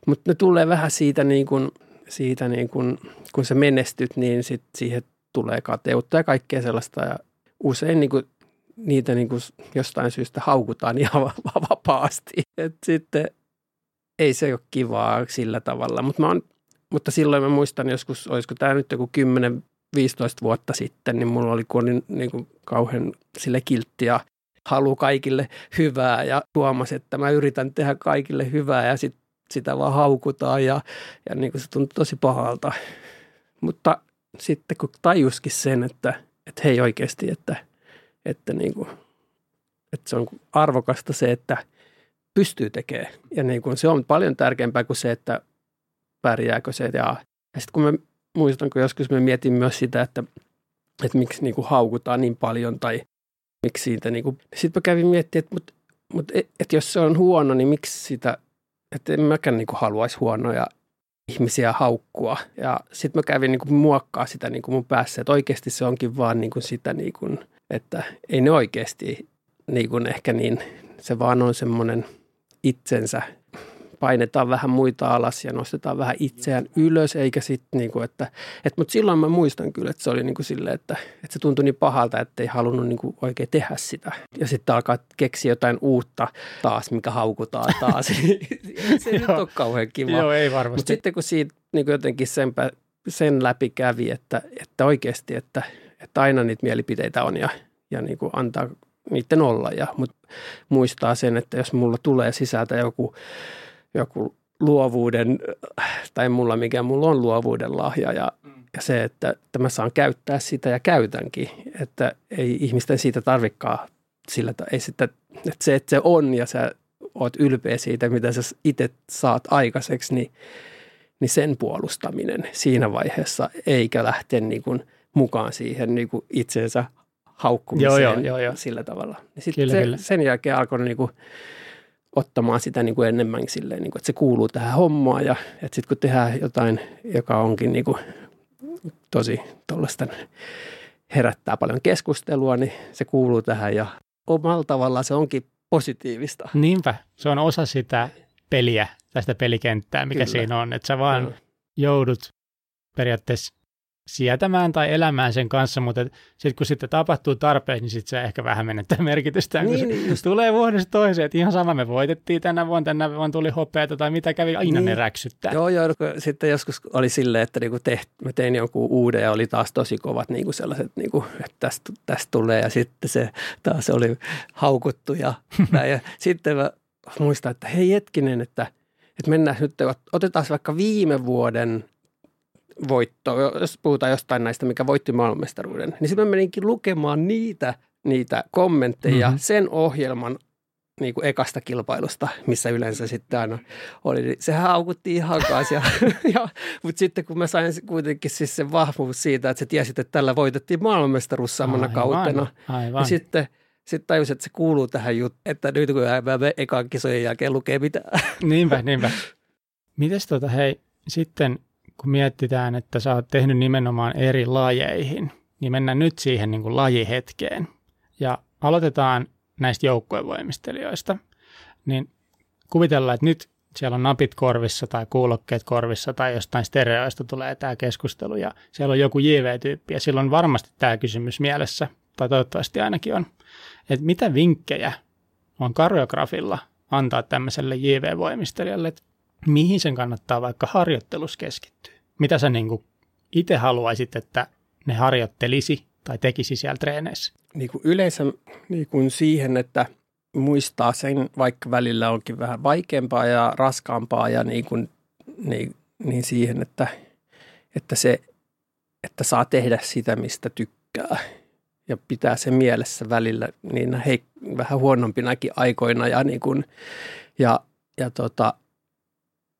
Mutta ne tulee vähän siitä, niin kuin, siitä niin kuin, kun sä menestyt, niin sit siihen tulee kateutta ja kaikkea sellaista. Ja usein niin kuin, niitä niin kuin jostain syystä haukutaan ihan vapaasti. Et sitten ei se ole kivaa sillä tavalla, mutta mä oon mutta silloin mä muistan joskus, olisiko tämä nyt joku 10-15 vuotta sitten, niin mulla oli, oli niin kuin kauhean sille kiltti ja halu kaikille hyvää ja huomasi, että mä yritän tehdä kaikille hyvää ja sit, sitä vaan haukutaan ja, ja niin kuin se tuntui tosi pahalta. Mutta sitten kun tajuskin sen, että, että hei oikeasti, että, että, niin kuin, että se on arvokasta se, että pystyy tekemään. Ja niin kuin se on paljon tärkeämpää kuin se, että pärjääkö se. Ja, ja sitten kun mä muistan, kun joskus mä mietin myös sitä, että, että miksi niin kuin haukutaan niin paljon tai miksi siitä niin kuin, sitten mä kävin miettimään, että, mutta, mutta et, et jos se on huono, niin miksi sitä, että en mäkään niin kuin haluaisi huonoja ihmisiä haukkua. Ja sitten mä kävin niin kuin muokkaa sitä niin kuin mun päässä, että oikeasti se onkin vaan niin kuin sitä, niin kuin, että ei ne oikeasti niin kuin ehkä niin, se vaan on semmoinen itsensä painetaan vähän muita alas ja nostetaan vähän itseään ylös, eikä sitten niin kuin, että, että mutta silloin mä muistan kyllä, että se oli niin kuin silleen, että, että se tuntui niin pahalta, että ei halunnut niin kuin oikein tehdä sitä. Ja sitten alkaa keksiä jotain uutta taas, mikä haukutaan taas. se ei nyt ole kauhean kiva. Joo, ei varmasti. Mutta sitten kun siitä niin kuin jotenkin senpä, sen läpi kävi, että, että oikeasti, että, että aina niitä mielipiteitä on ja, ja niin kuin antaa niiden olla. Ja, mutta muistaa sen, että jos mulla tulee sisältä joku joku luovuuden, tai mulla mikä mulla on luovuuden lahja ja, ja se, että, että mä saan käyttää sitä ja käytänkin, että ei ihmisten siitä tarvikaan sillä, ei sitä, että se, että se on ja sä oot ylpeä siitä, mitä sä itse saat aikaiseksi, niin, niin sen puolustaminen siinä vaiheessa, eikä lähteä niin kuin mukaan siihen niin kuin itsensä haukkumiseen joo, joo, joo, joo. sillä tavalla. Niin sitten kyllä, se, kyllä. sen jälkeen alkoi niin kuin ottamaan sitä niin kuin enemmän silleen, niin kuin, että se kuuluu tähän hommaan ja että sitten kun tehdään jotain, joka onkin niin kuin tosi tuollaista herättää paljon keskustelua, niin se kuuluu tähän ja omalla tavallaan se onkin positiivista. Niinpä, se on osa sitä peliä, tästä pelikenttää, mikä Kyllä. siinä on, että sä vaan Kyllä. joudut periaatteessa sietämään tai elämään sen kanssa, mutta sitten kun sitten tapahtuu tarpeeksi, niin sitten se ehkä vähän menettää merkitystä. Niin, niin, just. tulee vuodesta toiseen, että ihan sama me voitettiin tänä vuonna, tänä vuonna tuli hopeata tai mitä kävi, aina niin. ne räksyttää. Joo, joo, sitten joskus oli silleen, että niinku teht, mä tein jonkun uuden ja oli taas tosi kovat niinku sellaiset, niinku, että tästä, tästä tulee ja sitten se taas oli haukuttu ja, ja sitten mä muistan, että hei hetkinen, että, että mennään nyt, otetaan vaikka viime vuoden – voitto, jos puhutaan jostain näistä, mikä voitti maailmanmestaruuden, niin sitten mä meninkin lukemaan niitä, niitä kommentteja mm-hmm. sen ohjelman niin kuin ekasta kilpailusta, missä yleensä sitten aina oli, niin sehän haukuttiin ihan kanssa. Ja, ja, mutta sitten kun mä sain kuitenkin siis sen vahvuus siitä, että sä tiesit, että tällä voitettiin maailmanmestaruus samana aivan, kautena. Aivan. Ja sitten sitten tajusin, että se kuuluu tähän juttuun, että nyt kun mä ekan kisojen jälkeen lukee mitään. Niinpä, niinpä. Mites tota, hei, sitten kun mietitään, että sä oot tehnyt nimenomaan eri lajeihin, niin mennään nyt siihen niin kuin lajihetkeen. Ja aloitetaan näistä joukkuevoimistelijoista. Niin kuvitellaan, että nyt siellä on napit korvissa tai kuulokkeet korvissa tai jostain stereoista tulee tämä keskustelu ja siellä on joku JV-tyyppi ja silloin varmasti tämä kysymys mielessä, tai toivottavasti ainakin on, että mitä vinkkejä on koreografilla antaa tämmöiselle JV-voimistelijalle, että mihin sen kannattaa vaikka harjoittelus keskittyä? Mitä sä niin itse haluaisit, että ne harjoittelisi tai tekisi siellä treeneissä? Niin kuin yleensä niin kuin siihen, että muistaa sen, vaikka välillä onkin vähän vaikeampaa ja raskaampaa ja niin, kuin, niin, niin siihen, että, että, se, että saa tehdä sitä, mistä tykkää ja pitää se mielessä välillä niin hei, vähän huonompinakin aikoina ja, niin kuin, ja, ja, tota,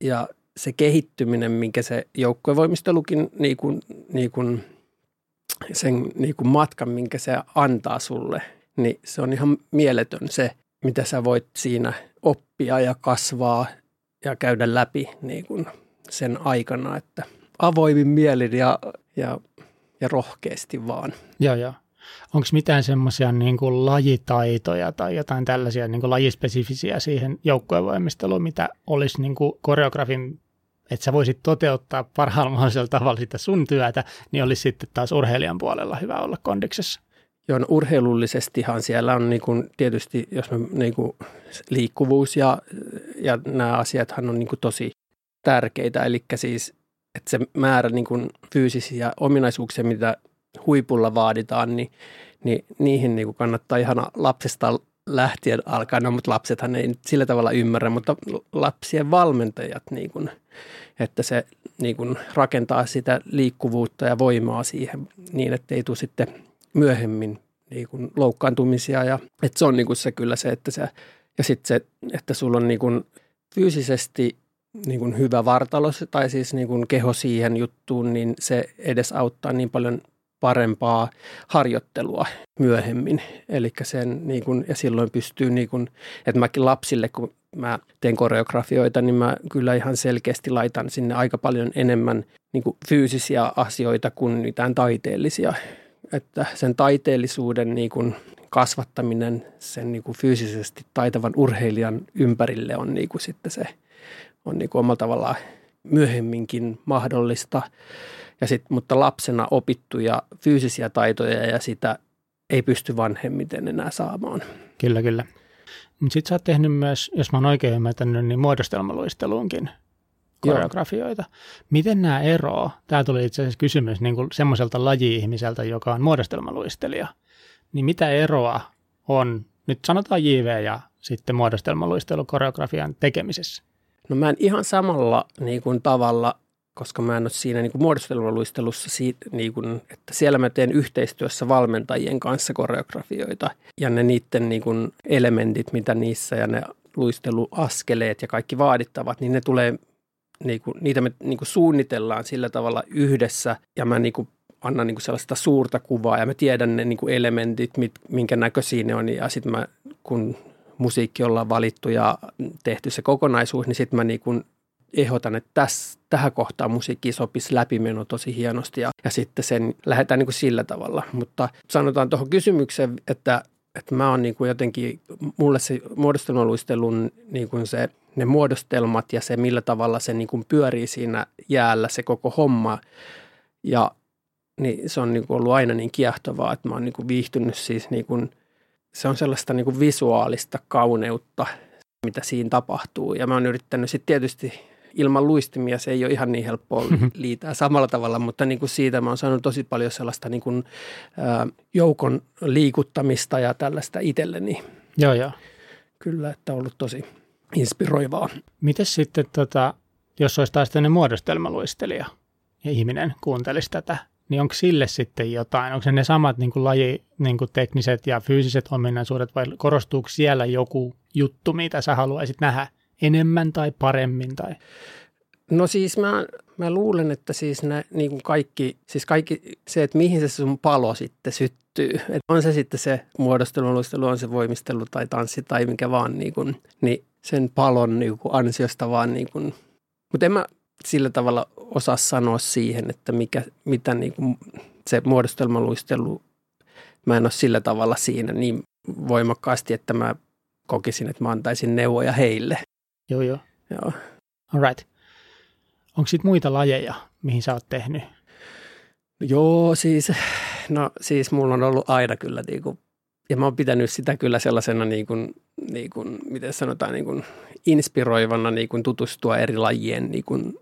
ja se kehittyminen, minkä se joukkuevoimistelukin niin kuin, niin kuin sen niin kuin matkan, minkä se antaa sulle, niin se on ihan mieletön se, mitä sä voit siinä oppia ja kasvaa ja käydä läpi niin kuin sen aikana, että avoimin mielin ja, ja, ja rohkeasti vaan. Joo, joo. Onko mitään semmoisia niin kuin lajitaitoja tai jotain tällaisia niin kuin lajispesifisiä siihen joukkuevoimisteluun, mitä olisi niin kuin koreografin että sä voisit toteuttaa parhaalla mahdollisella tavalla sitä sun työtä, niin olisi sitten taas urheilijan puolella hyvä olla kondiksessa. Joo, no urheilullisestihan siellä on niin kuin, tietysti, jos me, niin kuin, liikkuvuus ja, ja nämä asiathan on niin kuin, tosi tärkeitä. Eli siis, että se määrä niin kuin, fyysisiä ominaisuuksia, mitä huipulla vaaditaan, niin, niin niihin niin kuin, kannattaa ihan lapsesta lähtien alkaa. No, mutta lapsethan ei sillä tavalla ymmärrä, mutta lapsien valmentajat niin kuin, että se niin kuin rakentaa sitä liikkuvuutta ja voimaa siihen niin, että ei tule sitten myöhemmin niin kuin loukkaantumisia. Ja, että se on niin kuin se kyllä se, että se, ja sitten se, että sulla on niin kuin fyysisesti niin kuin hyvä vartalo tai siis niin kuin keho siihen juttuun, niin se edes auttaa niin paljon parempaa harjoittelua myöhemmin. Eli sen, niin kun, ja silloin pystyy, niin kun, että mäkin lapsille, kun mä teen koreografioita, niin mä kyllä ihan selkeästi laitan sinne aika paljon enemmän niin kuin fyysisiä asioita kuin mitään taiteellisia. Että sen taiteellisuuden niin kuin kasvattaminen sen niin kuin fyysisesti taitavan urheilijan ympärille on niin kuin sitten se on niin kuin omalla tavallaan myöhemminkin mahdollista. Ja sit, mutta lapsena opittuja fyysisiä taitoja ja sitä ei pysty vanhemmiten enää saamaan. Kyllä, kyllä. Sitten sä oot tehnyt myös, jos mä oon oikein ymmärtänyt, niin muodostelmaluisteluunkin koreografioita. Joo. Miten nämä eroaa? Tämä tuli itse asiassa kysymys niin kuin semmoiselta laji-ihmiseltä, joka on muodostelmaluistelija. Niin mitä eroa on, nyt sanotaan JV ja sitten muodostelmaluistelu koreografian tekemisessä? No mä en ihan samalla niin kuin, tavalla koska mä en ole siinä niin muodostelmaluistelussa, niin kuin, että siellä mä teen yhteistyössä valmentajien kanssa koreografioita ja ne niiden niin kuin, elementit, mitä niissä ja ne luisteluaskeleet ja kaikki vaadittavat, niin ne tulee, niin kuin, niitä me niin kuin suunnitellaan sillä tavalla yhdessä ja mä niin kuin, annan niin kuin sellaista suurta kuvaa ja mä tiedän ne niin kuin elementit, mit, minkä näköisiä ne on ja sitten mä kun musiikki ollaan valittu ja tehty se kokonaisuus, niin sitten mä niin kuin ehdotan, että tässä, tähän kohtaan musiikki sopisi läpimeno tosi hienosti ja, ja sitten sen lähdetään niin kuin sillä tavalla. Mutta sanotaan tuohon kysymykseen, että, että mä oon niin kuin jotenkin, mulle se muodostelmaluistelun niin kuin se, ne muodostelmat ja se millä tavalla se niin kuin pyörii siinä jäällä se koko homma ja niin se on niin kuin ollut aina niin kiehtovaa, että mä oon niin kuin viihtynyt siis niin kuin, se on sellaista niin kuin visuaalista kauneutta, mitä siinä tapahtuu. Ja mä oon yrittänyt sitten tietysti ilman luistimia se ei ole ihan niin helppoa mm-hmm. liitää samalla tavalla, mutta niin kuin siitä mä oon saanut tosi paljon sellaista niin kuin, ää, joukon liikuttamista ja tällaista itselleni. Joo, joo. Kyllä, että on ollut tosi inspiroivaa. Miten sitten, tota, jos olisi taas tämmöinen muodostelmaluistelija ja ihminen kuuntelisi tätä, niin onko sille sitten jotain? Onko se ne samat niin kuin laji, niin kuin tekniset ja fyysiset ominaisuudet vai korostuuko siellä joku juttu, mitä sä haluaisit nähdä enemmän tai paremmin? Tai... No siis mä, mä luulen, että siis ne, niin kuin kaikki, siis kaikki se, että mihin se sun palo sitten syttyy. Että on se sitten se muodostelu, luistelu, on se voimistelu tai tanssi tai mikä vaan, niin, kuin, niin sen palon niin kuin ansiosta vaan niin kuin, mutta en mä sillä tavalla osaa sanoa siihen, että mikä, mitä niin kuin se muodostelmaluistelu, mä en ole sillä tavalla siinä niin voimakkaasti, että mä kokisin, että mä antaisin neuvoja heille. Joo, joo. Joo. All right. Onko sitten muita lajeja, mihin sä oot tehnyt? Joo, siis, no siis mulla on ollut aina kyllä niin kuin, ja mä oon pitänyt sitä kyllä sellaisena niin kuin, niin kuin miten sanotaan, niin kuin inspiroivana niin kuin tutustua eri lajien niin kuin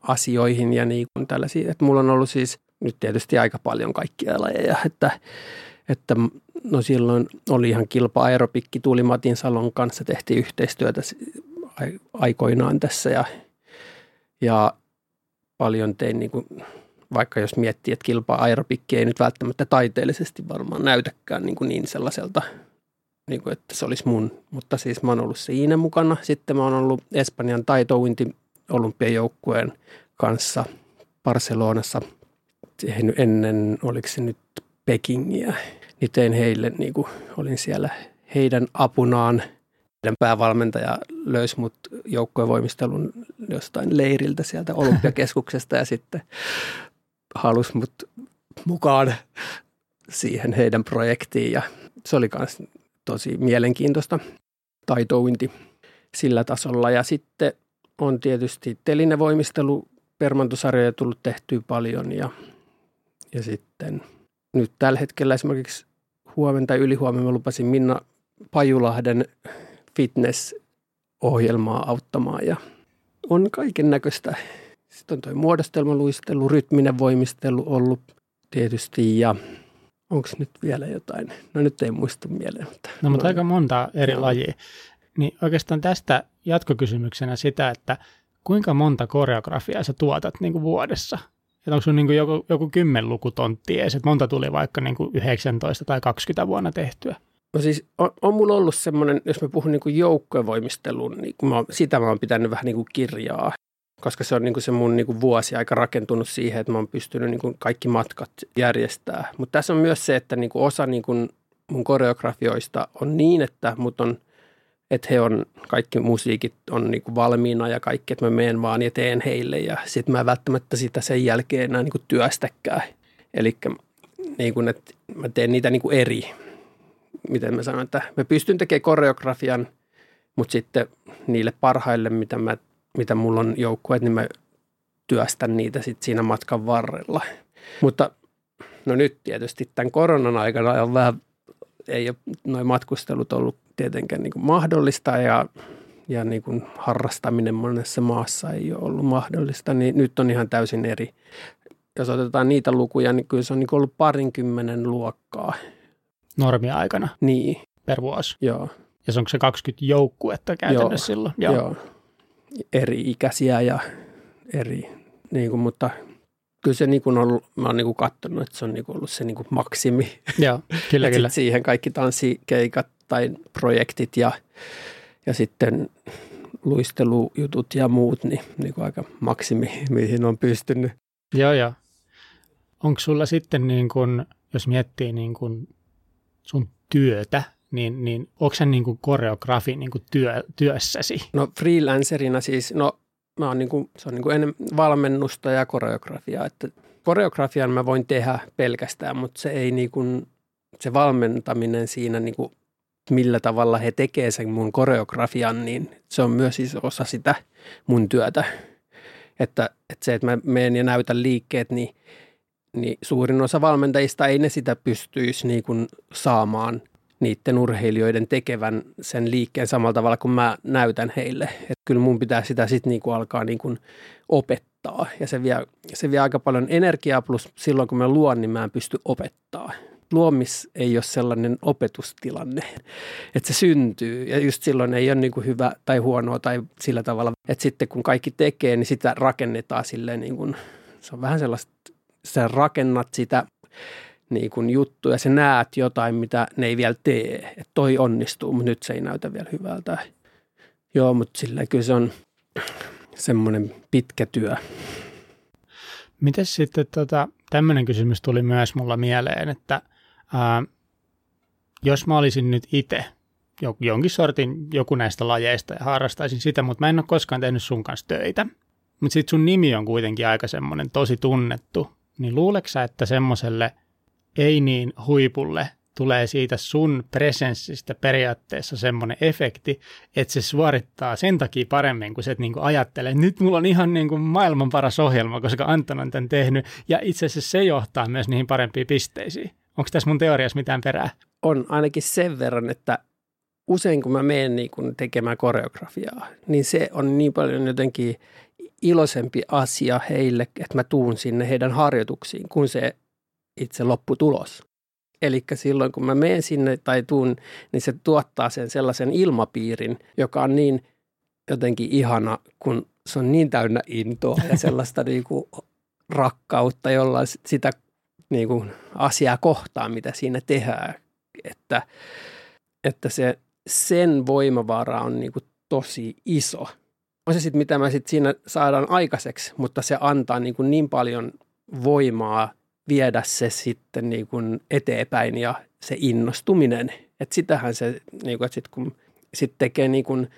asioihin ja niin kuin tällaisia. Että mulla on ollut siis nyt tietysti aika paljon kaikkia lajeja, että, että no silloin oli ihan kilpa aeropikki Tuuli Matin Salon kanssa tehtiin yhteistyötä aikoinaan tässä ja, ja paljon tein niin kuin, vaikka jos miettii, että kilpa aeropikki ei nyt välttämättä taiteellisesti varmaan näytäkään niin, kuin niin sellaiselta, niin kuin, että se olisi mun, mutta siis mä oon ollut siinä mukana. Sitten mä oon ollut Espanjan taitouinti olympiajoukkueen kanssa Barcelonassa ennen, oliko se nyt Pekingiä, niin tein heille, niin kuin olin siellä heidän apunaan. Heidän päävalmentaja löysi mut joukkojen voimistelun jostain leiriltä sieltä olympiakeskuksesta ja sitten halusi mut mukaan siihen heidän projektiin ja se oli myös tosi mielenkiintoista taitouinti sillä tasolla. Ja sitten on tietysti telinevoimistelu, permantosarjoja tullut tehtyä paljon ja, ja sitten nyt tällä hetkellä esimerkiksi huomenna tai ylihuomenna lupasin Minna Pajulahden fitness-ohjelmaa auttamaan ja on kaiken näköistä. Sitten on tuo muodostelmaluistelu, rytminen voimistelu ollut tietysti ja onko nyt vielä jotain? No nyt ei muista mieleen. Mutta no mutta aika monta eri no. lajia. Niin oikeastaan tästä jatkokysymyksenä sitä, että kuinka monta koreografiaa sä tuotat niin kuin vuodessa? Että onko sun niin kuin joku, joku kymmenlukutontti edes, että monta tuli vaikka niin kuin 19 tai 20 vuonna tehtyä? No siis on, on mulla ollut semmoinen, jos mä puhun niin joukkojevoimistelun, niin mä, sitä mä oon pitänyt vähän niin kuin kirjaa, koska se on niin kuin se mun niin kuin vuosi aika rakentunut siihen, että mä oon pystynyt niin kuin kaikki matkat järjestää. Mutta tässä on myös se, että niin kuin osa niin kuin mun koreografioista on niin, että mut on – että he on, kaikki musiikit on niin kuin valmiina ja kaikki, että mä menen vaan ja teen heille ja sitten mä välttämättä sitä sen jälkeen enää niin kuin työstäkään. Eli niin kuin, että mä teen niitä niin kuin eri. Miten mä sanon, että mä pystyn tekemään koreografian, mutta sitten niille parhaille, mitä, mä, mitä mulla on joukkueet, niin mä työstän niitä sitten siinä matkan varrella. Mutta no nyt tietysti tämän koronan aikana on vähän, ei ole noin matkustelut ollut tietenkään niin mahdollista ja, ja niin kuin harrastaminen monessa maassa ei ole ollut mahdollista, niin nyt on ihan täysin eri. Jos otetaan niitä lukuja, niin kyllä se on niin ollut parinkymmenen luokkaa. Normia aikana? Niin. Per vuosi? Joo. Ja onko se 20 joukkuetta käytännössä joo, silloin? Joo. joo. Eri ikäisiä ja eri, niin kuin, mutta kyllä se niin kuin on ollut, mä oon niin kuin katsonut, että se on niin kuin ollut se niin kuin maksimi. Joo, kyllä, kyllä. siihen kaikki tanssikeikat tai projektit ja, ja sitten luistelujutut ja muut, niin, niin kuin aika maksimi, mihin on pystynyt. Joo, joo. Onko sulla sitten, niin kun, jos miettii niin kun sun työtä, niin, niin onko se niin kuin koreografi niin kuin työ, työssäsi? No freelancerina siis, no mä oon niin kuin, se on niin kuin ennen valmennusta ja koreografiaa, että koreografian mä voin tehdä pelkästään, mutta se ei niin kuin, se valmentaminen siinä niin kuin millä tavalla he tekevät sen mun koreografian, niin se on myös iso osa sitä mun työtä. Että, että se, että mä menen ja näytän liikkeet, niin, niin suurin osa valmentajista ei ne sitä pystyisi niin kuin saamaan niiden urheilijoiden tekevän sen liikkeen samalla tavalla kuin mä näytän heille. Että kyllä mun pitää sitä sitten niin kuin alkaa niin kuin opettaa. Ja se vie, se vie aika paljon energiaa plus silloin kun mä luon, niin mä en pysty opettaa. Luomis ei ole sellainen opetustilanne, että se syntyy. Ja just silloin ei ole niin kuin hyvä tai huonoa tai sillä tavalla, että sitten kun kaikki tekee, niin sitä rakennetaan silleen niin kuin, se on vähän sellaista, sä rakennat sitä niin kuin juttu ja sä näet jotain, mitä ne ei vielä tee. Että toi onnistuu, mutta nyt se ei näytä vielä hyvältä. Joo, mutta sillä kyllä se on semmoinen pitkä työ. Miten sitten tota, tämmöinen kysymys tuli myös mulla mieleen, että ää, jos mä olisin nyt itse jonkin sortin joku näistä lajeista ja harrastaisin sitä, mutta mä en ole koskaan tehnyt sun kanssa töitä. Mutta sitten sun nimi on kuitenkin aika semmoinen tosi tunnettu. Niin luuleksä, että semmoiselle ei niin huipulle tulee siitä sun presenssistä periaatteessa semmoinen efekti, että se suorittaa sen takia paremmin, kun se niin kuin ajattelee, nyt mulla on ihan niin kuin maailman paras ohjelma, koska Anton on tämän tehnyt, ja itse asiassa se johtaa myös niihin parempiin pisteisiin. Onko tässä mun teoriassa mitään perää? On ainakin sen verran, että usein kun mä menen niin kun tekemään koreografiaa, niin se on niin paljon jotenkin iloisempi asia heille, että mä tuun sinne heidän harjoituksiin, kuin se itse lopputulos. Eli silloin kun mä menen sinne tai tuun, niin se tuottaa sen sellaisen ilmapiirin, joka on niin jotenkin ihana, kun se on niin täynnä intoa ja sellaista niin kuin rakkautta, jolla sitä niin kuin asiaa kohtaan, mitä siinä tehdään. Että, että se, sen voimavara on niin kuin tosi iso. On se sitten, mitä mä sitten siinä saadaan aikaiseksi, mutta se antaa niin, kuin niin paljon voimaa viedä se sitten niin kuin eteenpäin ja se innostuminen. Että sitähän se, niin kuin, että sit kun sit tekee niin kuin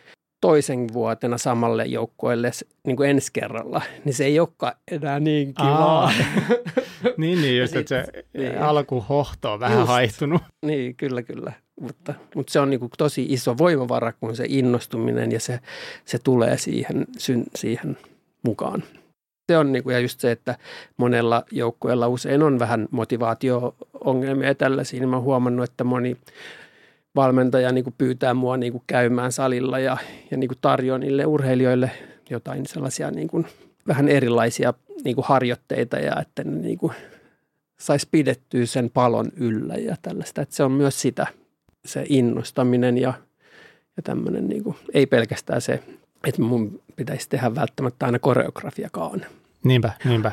toisen vuotena samalle joukkueelle niin kuin ensi kerralla, niin se ei olekaan enää niin kivaa. niin, niin, just, että se niin. alkuhohto on vähän just. haihtunut. Niin, kyllä, kyllä. Mutta, mutta se on niin tosi iso voimavara, kun se innostuminen ja se, se tulee siihen, syn, siihen mukaan se on niin kuin, ja just se, että monella joukkueella usein on vähän motivaatio-ongelmia ja tällaisia, niin mä oon huomannut, että moni valmentaja niin kuin pyytää mua niin kuin käymään salilla ja, ja niin kuin tarjoaa niille urheilijoille jotain sellaisia niin kuin vähän erilaisia niin kuin harjoitteita ja että ne niin kuin saisi pidettyä sen palon yllä ja tällaista. Että se on myös sitä, se innostaminen ja, ja tämmöinen, niin kuin, ei pelkästään se, että mun pitäisi tehdä välttämättä aina koreografiakaan. Niinpä, niinpä.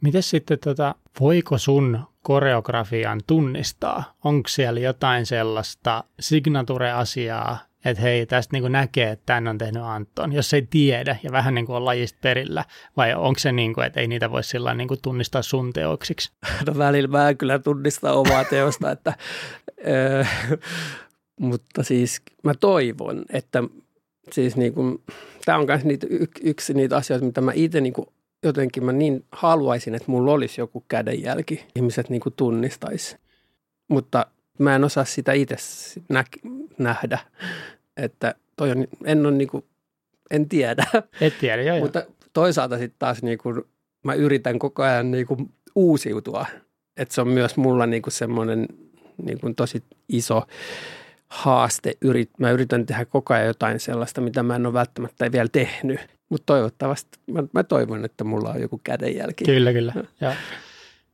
Miten sitten, tota, voiko sun koreografian tunnistaa? Onko siellä jotain sellaista signature-asiaa, että hei, tästä niin näkee, että tämän on tehnyt Anton, jos ei tiedä ja vähän niin kuin on lajista perillä, vai onko se niin kuin, että ei niitä voi sillä niin kuin tunnistaa sun teoksiksi? No välillä mä en kyllä tunnista omaa teosta, että, ö, mutta siis mä toivon, että siis niin kuin, tämä on myös niitä, yksi niitä asioita, mitä mä itse niin kuin jotenkin mä niin haluaisin, että mulla olisi joku kädenjälki, ihmiset niin kuin tunnistaisi. Mutta mä en osaa sitä itse nä- nähdä, että toi on, en ole niin kuin, en tiedä. Et tiedä, joo, Mutta toisaalta sitten taas niin kuin, mä yritän koko ajan niin kuin uusiutua. Että se on myös mulla niin kuin semmoinen niin kuin tosi iso haaste. Yrit, mä yritän tehdä koko ajan jotain sellaista, mitä mä en ole välttämättä vielä tehnyt. Mutta toivottavasti, mä, mä toivon, että mulla on joku kädenjälki. Kyllä, kyllä. Ja.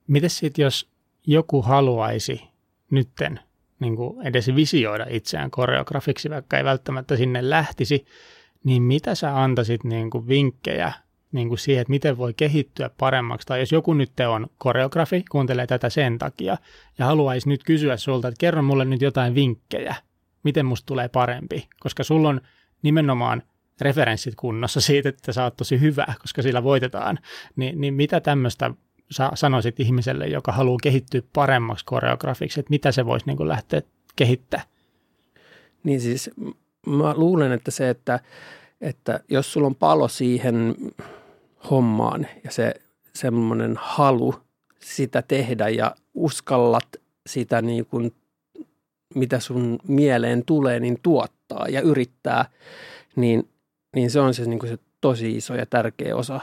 Miten sitten, jos joku haluaisi nytten niin kuin edes visioida itseään koreografiksi, vaikka ei välttämättä sinne lähtisi, niin mitä sä antaisit niin kuin vinkkejä niin kuin siihen, että miten voi kehittyä paremmaksi, tai jos joku nyt on koreografi, kuuntelee tätä sen takia, ja haluaisi nyt kysyä sulta, että kerro mulle nyt jotain vinkkejä, miten musta tulee parempi, koska sulla on nimenomaan referenssit kunnossa siitä, että sä oot tosi hyvä, koska sillä voitetaan, niin, niin mitä tämmöistä sä sanoisit ihmiselle, joka haluaa kehittyä paremmaksi koreografiksi, että mitä se voisi niin lähteä kehittämään? Niin siis mä luulen, että se, että, että jos sulla on palo siihen hommaan ja se semmoinen halu sitä tehdä ja uskallat sitä niin kuin, mitä sun mieleen tulee, niin tuottaa ja yrittää, niin, niin se on se, niin kuin se tosi iso ja tärkeä osa.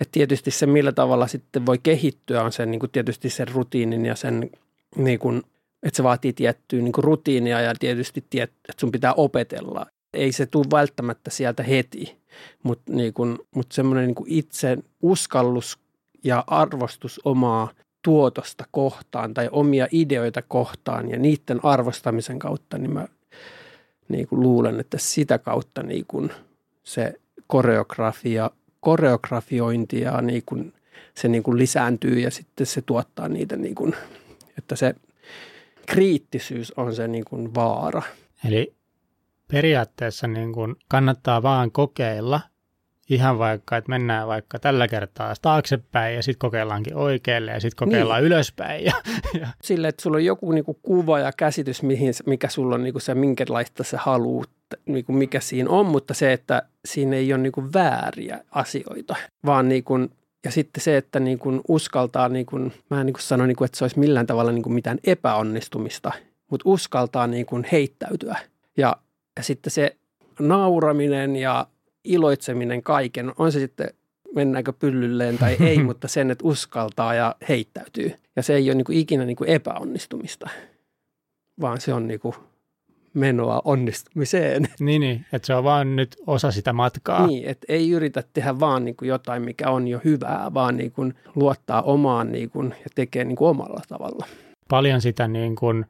Et tietysti se, millä tavalla sitten voi kehittyä, on sen niin kuin tietysti sen rutiinin ja sen, niin kuin, että se vaatii tiettyä niin kuin rutiinia ja tietysti tiet, että sun pitää opetella. Ei se tule välttämättä sieltä heti, mutta niin kuin, mut semmoinen niin itse uskallus ja arvostus omaa tuotosta kohtaan tai omia ideoita kohtaan ja niiden arvostamisen kautta, niin mä niin kuin luulen, että sitä kautta niin kuin se koreografia, koreografiointi ja niin kuin se niin kuin lisääntyy ja sitten se tuottaa niitä, niin kuin, että se kriittisyys on se niin kuin vaara. Eli periaatteessa niin kuin kannattaa vaan kokeilla ihan vaikka, että mennään vaikka tällä kertaa taaksepäin ja sitten kokeillaankin oikealle ja sitten kokeillaan niin. ylöspäin. Ja, ja. Sille, että sulla on joku niinku kuva ja käsitys, mihin, mikä sulla on niinku se, minkälaista se haluut, niinku mikä siinä on, mutta se, että siinä ei ole niinku vääriä asioita, vaan niinku, ja sitten se, että niinku uskaltaa, niinku, mä en niinku sano, niinku, että se olisi millään tavalla niinku mitään epäonnistumista, mutta uskaltaa niinku heittäytyä. Ja, ja sitten se nauraminen ja iloitseminen kaiken, on se sitten mennäänkö pyllylleen tai ei, mutta sen, että uskaltaa ja heittäytyy. Ja se ei ole niin kuin ikinä niin kuin epäonnistumista, vaan se on niin kuin menoa onnistumiseen. Niin, niin, että se on vaan nyt osa sitä matkaa. Niin, että ei yritä tehdä vaan niin kuin jotain, mikä on jo hyvää, vaan niin kuin luottaa omaan niin kuin, ja tekee niin kuin omalla tavalla. Paljon sitä niin kuin,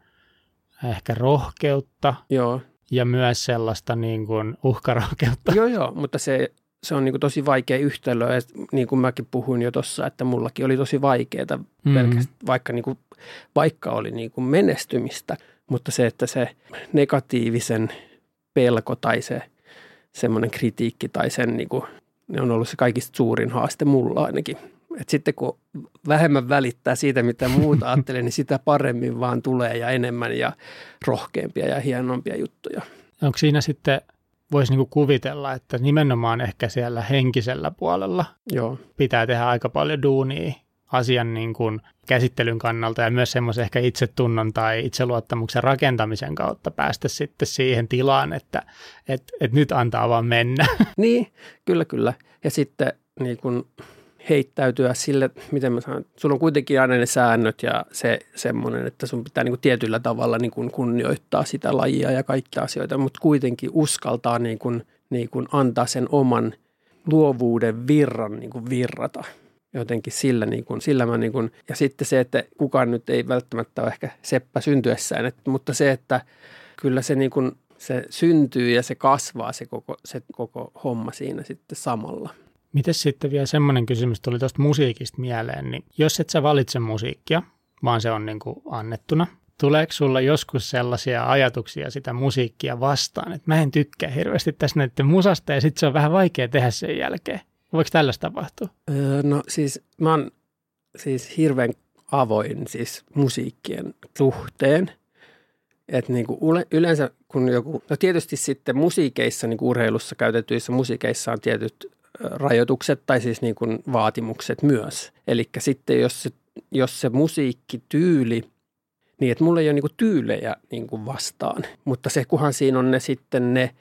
ehkä rohkeutta. Joo ja myös sellaista niin kuin uhkarohkeutta. Joo, joo, mutta se, se on niin kuin tosi vaikea yhtälö. Ja niin kuin mäkin puhuin jo tuossa, että mullakin oli tosi vaikeaa mm-hmm. pelkästään, vaikka, niin kuin, vaikka oli niin kuin menestymistä. Mutta se, että se negatiivisen pelko tai se semmoinen kritiikki tai sen niin kuin, ne on ollut se kaikista suurin haaste mulla ainakin. Et sitten kun vähemmän välittää siitä, mitä muuta ajattelee, niin sitä paremmin vaan tulee ja enemmän ja rohkeampia ja hienompia juttuja. Onko siinä sitten, voisi niinku kuvitella, että nimenomaan ehkä siellä henkisellä puolella Joo. pitää tehdä aika paljon duunia asian niin kuin käsittelyn kannalta ja myös semmoisen ehkä itsetunnon tai itseluottamuksen rakentamisen kautta päästä sitten siihen tilaan, että et, et nyt antaa vaan mennä. Niin, kyllä kyllä. Ja sitten niin kuin heittäytyä sille, miten mä sanon, sulla on kuitenkin aina ne säännöt ja se semmoinen, että sun pitää niin kuin tietyllä tavalla niin kuin kunnioittaa sitä lajia ja kaikkia asioita, mutta kuitenkin uskaltaa niin kuin, niin kuin antaa sen oman luovuuden virran niin kuin virrata jotenkin sillä, niin kuin, sillä mä niin kuin, ja sitten se, että kukaan nyt ei välttämättä ole ehkä seppä syntyessään, että, mutta se, että kyllä se niin kuin, se syntyy ja se kasvaa se koko, se koko homma siinä sitten samalla. Miten sitten vielä semmoinen kysymys tuli tuosta musiikista mieleen, niin jos et sä valitse musiikkia, vaan se on niin kuin annettuna, tuleeko sulla joskus sellaisia ajatuksia sitä musiikkia vastaan, että mä en tykkää hirveästi tästä näiden musasta ja sitten se on vähän vaikea tehdä sen jälkeen? Voiko tällaista tapahtua? Öö, no siis mä oon siis hirveän avoin siis musiikkien suhteen. Että niinku yleensä kun joku, no tietysti sitten musiikeissa, niin urheilussa käytetyissä musiikeissa on tietyt rajoitukset tai siis niin kuin vaatimukset myös. Eli sitten jos se, jos se musiikkityyli, niin että mulla ei ole niin kuin tyylejä niin kuin vastaan, mutta se kuhan siinä on ne sitten ne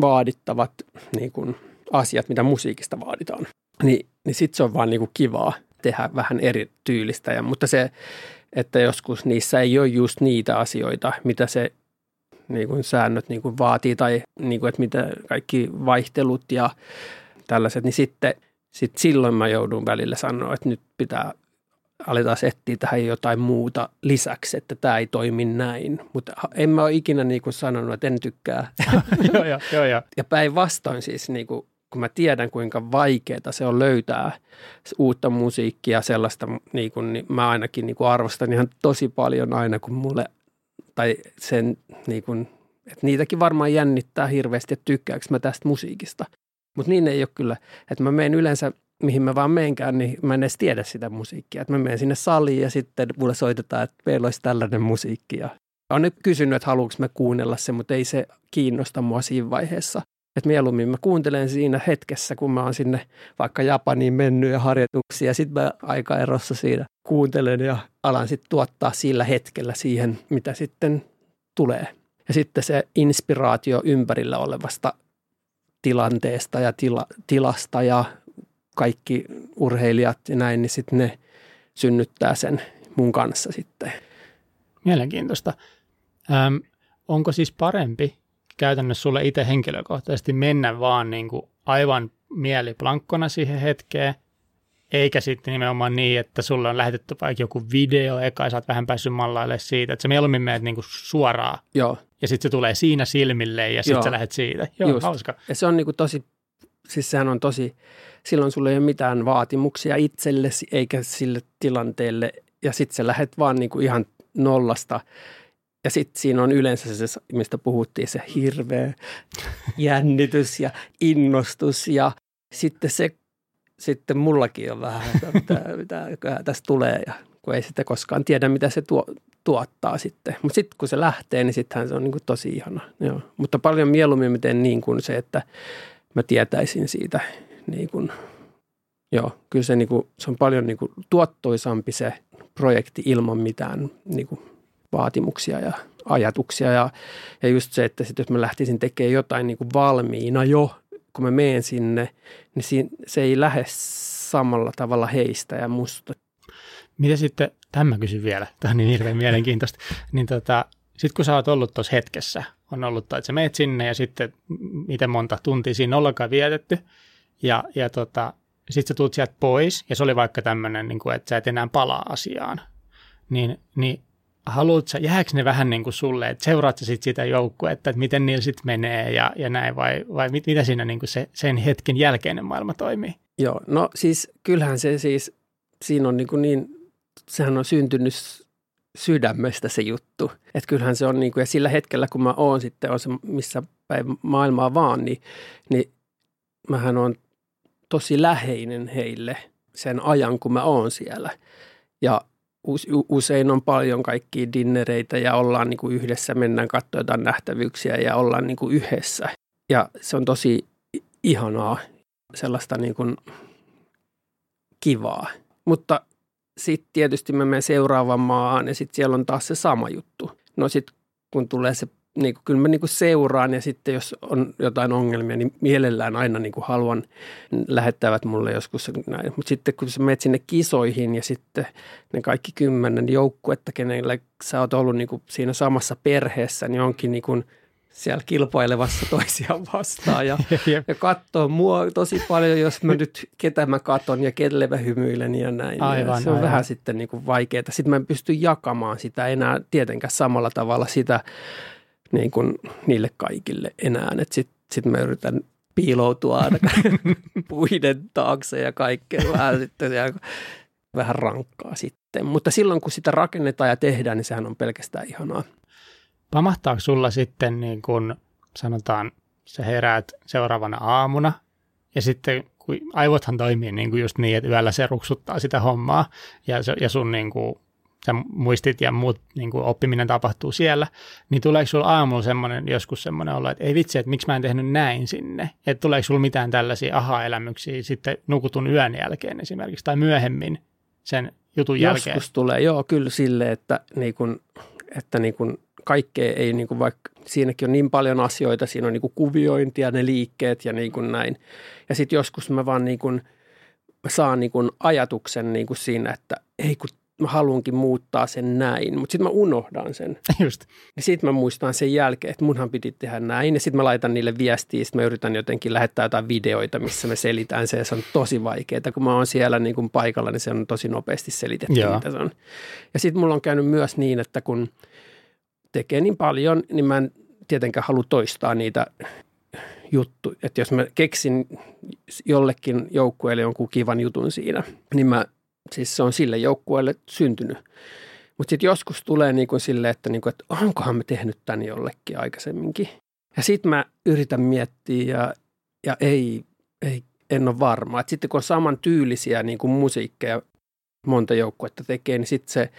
vaadittavat niin kuin asiat, mitä musiikista vaaditaan, niin, niin sitten se on vaan niin kuin kivaa tehdä vähän eri tyylistä. Ja, mutta se, että joskus niissä ei ole just niitä asioita, mitä se niin kuin säännöt niin kuin vaatii tai niin kuin, että mitä kaikki vaihtelut ja tällaiset, niin sitten sit silloin mä joudun välillä sanoa, että nyt pitää aletaan etsiä tähän jotain muuta lisäksi, että tämä ei toimi näin. Mutta en mä ole ikinä niin kuin sanonut, että en tykkää. joo, joo, joo, joo. Ja päinvastoin siis, niin kuin, kun mä tiedän kuinka vaikeaa se on löytää uutta musiikkia sellaista, niin, kuin, niin mä ainakin niin kuin arvostan ihan tosi paljon aina, kun mulle, tai sen niin kuin, että niitäkin varmaan jännittää hirveästi, että tykkääkö mä tästä musiikista. Mutta niin ei ole kyllä, että mä menen yleensä, mihin mä vaan menkään, niin mä en edes tiedä sitä musiikkia. Että mä menen sinne saliin ja sitten mulle soitetaan, että meillä olisi tällainen musiikki. Ja olen nyt kysynyt, että haluanko mä kuunnella se, mutta ei se kiinnosta mua siinä vaiheessa. Että mieluummin mä kuuntelen siinä hetkessä, kun mä oon sinne vaikka Japaniin mennyt ja harjoituksia. Ja sitten mä aika erossa siinä kuuntelen ja alan sitten tuottaa sillä hetkellä siihen, mitä sitten tulee. Ja sitten se inspiraatio ympärillä olevasta tilanteesta ja tila, tilasta ja kaikki urheilijat ja näin, niin sitten ne synnyttää sen mun kanssa sitten. Mielenkiintoista. Öm, onko siis parempi käytännössä sulle itse henkilökohtaisesti mennä vaan niin kuin aivan mieliplankkona siihen hetkeen, eikä sitten nimenomaan niin, että sulle on lähetetty vaikka joku video eka ja sä oot vähän päässyt mallaille siitä, että sä mieluummin menet niin kuin suoraan Joo. Ja sitten se tulee siinä silmille ja sitten sä lähdet siitä. Joo, Just. hauska. Ja se on niin kuin tosi siis sehän on tosi, silloin sulla ei ole mitään vaatimuksia itsellesi eikä sille tilanteelle ja sitten sä lähdet vaan niin kuin ihan nollasta ja sitten siinä on yleensä se, mistä puhuttiin, se hirveä jännitys ja innostus ja sitten se, sitten mullakin on vähän, mitä, mitä tästä tulee ja kun ei sitten koskaan tiedä, mitä se tuo, tuottaa sitten. Mutta sitten kun se lähtee, niin sittenhän se on niin kuin tosi ihana. Joo. Mutta paljon mieluummin miten niin kuin se, että mä tietäisin siitä niin kuin, joo, kyllä se, niin kuin, se on paljon niin kuin tuottoisampi se projekti ilman mitään niin kuin vaatimuksia ja ajatuksia. Ja, ja just se, että sit jos mä lähtisin tekemään jotain niin kuin valmiina jo, kun mä menen sinne, niin se ei lähde samalla tavalla heistä ja musta. Mitä sitten, tämä kysyn vielä, tämä on niin hirveän mielenkiintoista, niin tota, sitten kun sä oot ollut tuossa hetkessä, on ollut, että sä meet sinne ja sitten miten monta tuntia siinä ollenkaan vietetty, ja, ja tota, sitten sä tulet sieltä pois, ja se oli vaikka tämmöinen, niin kuin, että sä et enää palaa asiaan, niin, niin haluatko sä, jääkö ne vähän niin kuin sulle, että seuraat sä sit sitä joukkuetta, että miten niillä sitten menee ja, ja näin, vai, vai mit, mitä siinä niin kuin se, sen hetken jälkeinen maailma toimii? Joo, no siis kyllähän se siis, siinä on niin, kuin niin sehän on syntynyt sydämestä se juttu. Että kyllähän se on niin kuin, ja sillä hetkellä kun mä oon sitten, on se missä päin maailmaa vaan, niin, niin mähän on tosi läheinen heille sen ajan, kun mä oon siellä. Ja usein on paljon kaikkia dinnereitä ja ollaan niin kuin yhdessä, mennään katsoa nähtävyyksiä ja ollaan niin kuin yhdessä. Ja se on tosi ihanaa, sellaista niin kuin kivaa. Mutta sitten tietysti mä menen seuraavaan maahan ja sitten siellä on taas se sama juttu. No sitten kun tulee se, niin kuin, kyllä mä niin kuin seuraan ja sitten jos on jotain ongelmia, niin mielellään aina niin kuin haluan, lähettävät mulle joskus näin. Mutta sitten kun sä menet sinne kisoihin ja sitten ne kaikki kymmenen joukkuetta, kenelle sä oot ollut niin kuin siinä samassa perheessä, niin onkin niin kuin – siellä kilpailevassa toisiaan vastaan ja, ja katsoo mua tosi paljon, jos mä nyt ketä mä katon ja kelle mä hymyilen ja näin. Aivan, ja se on aivan. vähän sitten niin kuin vaikeaa. Sitten mä en pysty jakamaan sitä enää tietenkään samalla tavalla sitä niin kuin niille kaikille enää. Sitten sit mä yritän piiloutua aina puiden taakse ja kaikkea vähän sitten ja vähän rankkaa sitten. Mutta silloin kun sitä rakennetaan ja tehdään, niin sehän on pelkästään ihanaa. Pamahtaako sulla sitten niin kun sanotaan, sä heräät seuraavana aamuna ja sitten kun aivothan toimii niin kuin just niin, että yöllä se ruksuttaa sitä hommaa ja, se, ja sun niin kuin, sä muistit ja muut niin kuin oppiminen tapahtuu siellä, niin tuleeko sulla aamulla semmoinen, joskus semmoinen olla, että ei vitsi, että miksi mä en tehnyt näin sinne, että tuleeko sulla mitään tällaisia aha-elämyksiä sitten nukutun yön jälkeen esimerkiksi tai myöhemmin sen jutun jälkeen? Joskus tulee, joo, kyllä sille, että, niin kun, että niin kun kaikkea ei niin kuin vaikka, siinäkin on niin paljon asioita, siinä on niin kuin kuviointia, ne liikkeet ja niin kuin näin. Ja sitten joskus mä vaan niin kuin, saan niin kuin ajatuksen niin kuin siinä, että ei kun mä haluankin muuttaa sen näin, mutta sitten mä unohdan sen. Just. Ja sitten mä muistan sen jälkeen, että munhan piti tehdä näin. Ja sitten mä laitan niille viestiä, sitten mä yritän jotenkin lähettää jotain videoita, missä me selitään se, ja se on tosi vaikeaa. Kun mä oon siellä niin kuin paikalla, niin se on tosi nopeasti selitetty, Joo. mitä se on. Ja sitten mulla on käynyt myös niin, että kun – tekee niin paljon, niin mä en tietenkään halua toistaa niitä juttu. Että jos mä keksin jollekin joukkueelle jonkun kivan jutun siinä, niin mä, siis se on sille joukkueelle syntynyt. Mutta sitten joskus tulee niin kuin sille, että, niin kuin, että onkohan mä tehnyt tämän jollekin aikaisemminkin. Ja sitten mä yritän miettiä ja, ja ei, ei, en ole varma. Et sitten kun on saman tyylisiä niin kuin musiikkeja monta joukkuetta tekee, niin sitten se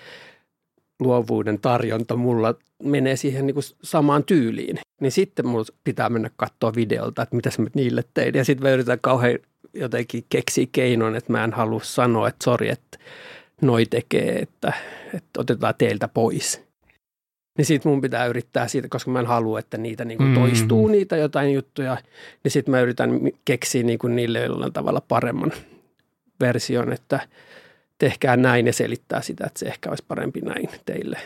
luovuuden tarjonta mulla menee siihen niin kuin samaan tyyliin. Niin sitten mulla pitää mennä katsoa videolta, että mitä mä niille tein. Ja sitten mä yritän kauhean jotenkin keksiä keinon, että mä en halua sanoa, että sori, että noi tekee, että, että otetaan teiltä pois. Niin sitten mun pitää yrittää siitä, koska mä en halua, että niitä niin kuin mm. toistuu niitä jotain juttuja. Niin sitten mä yritän keksiä niin kuin niille jollain tavalla paremman version, että – tehkää näin ja selittää sitä, että se ehkä olisi parempi näin teille.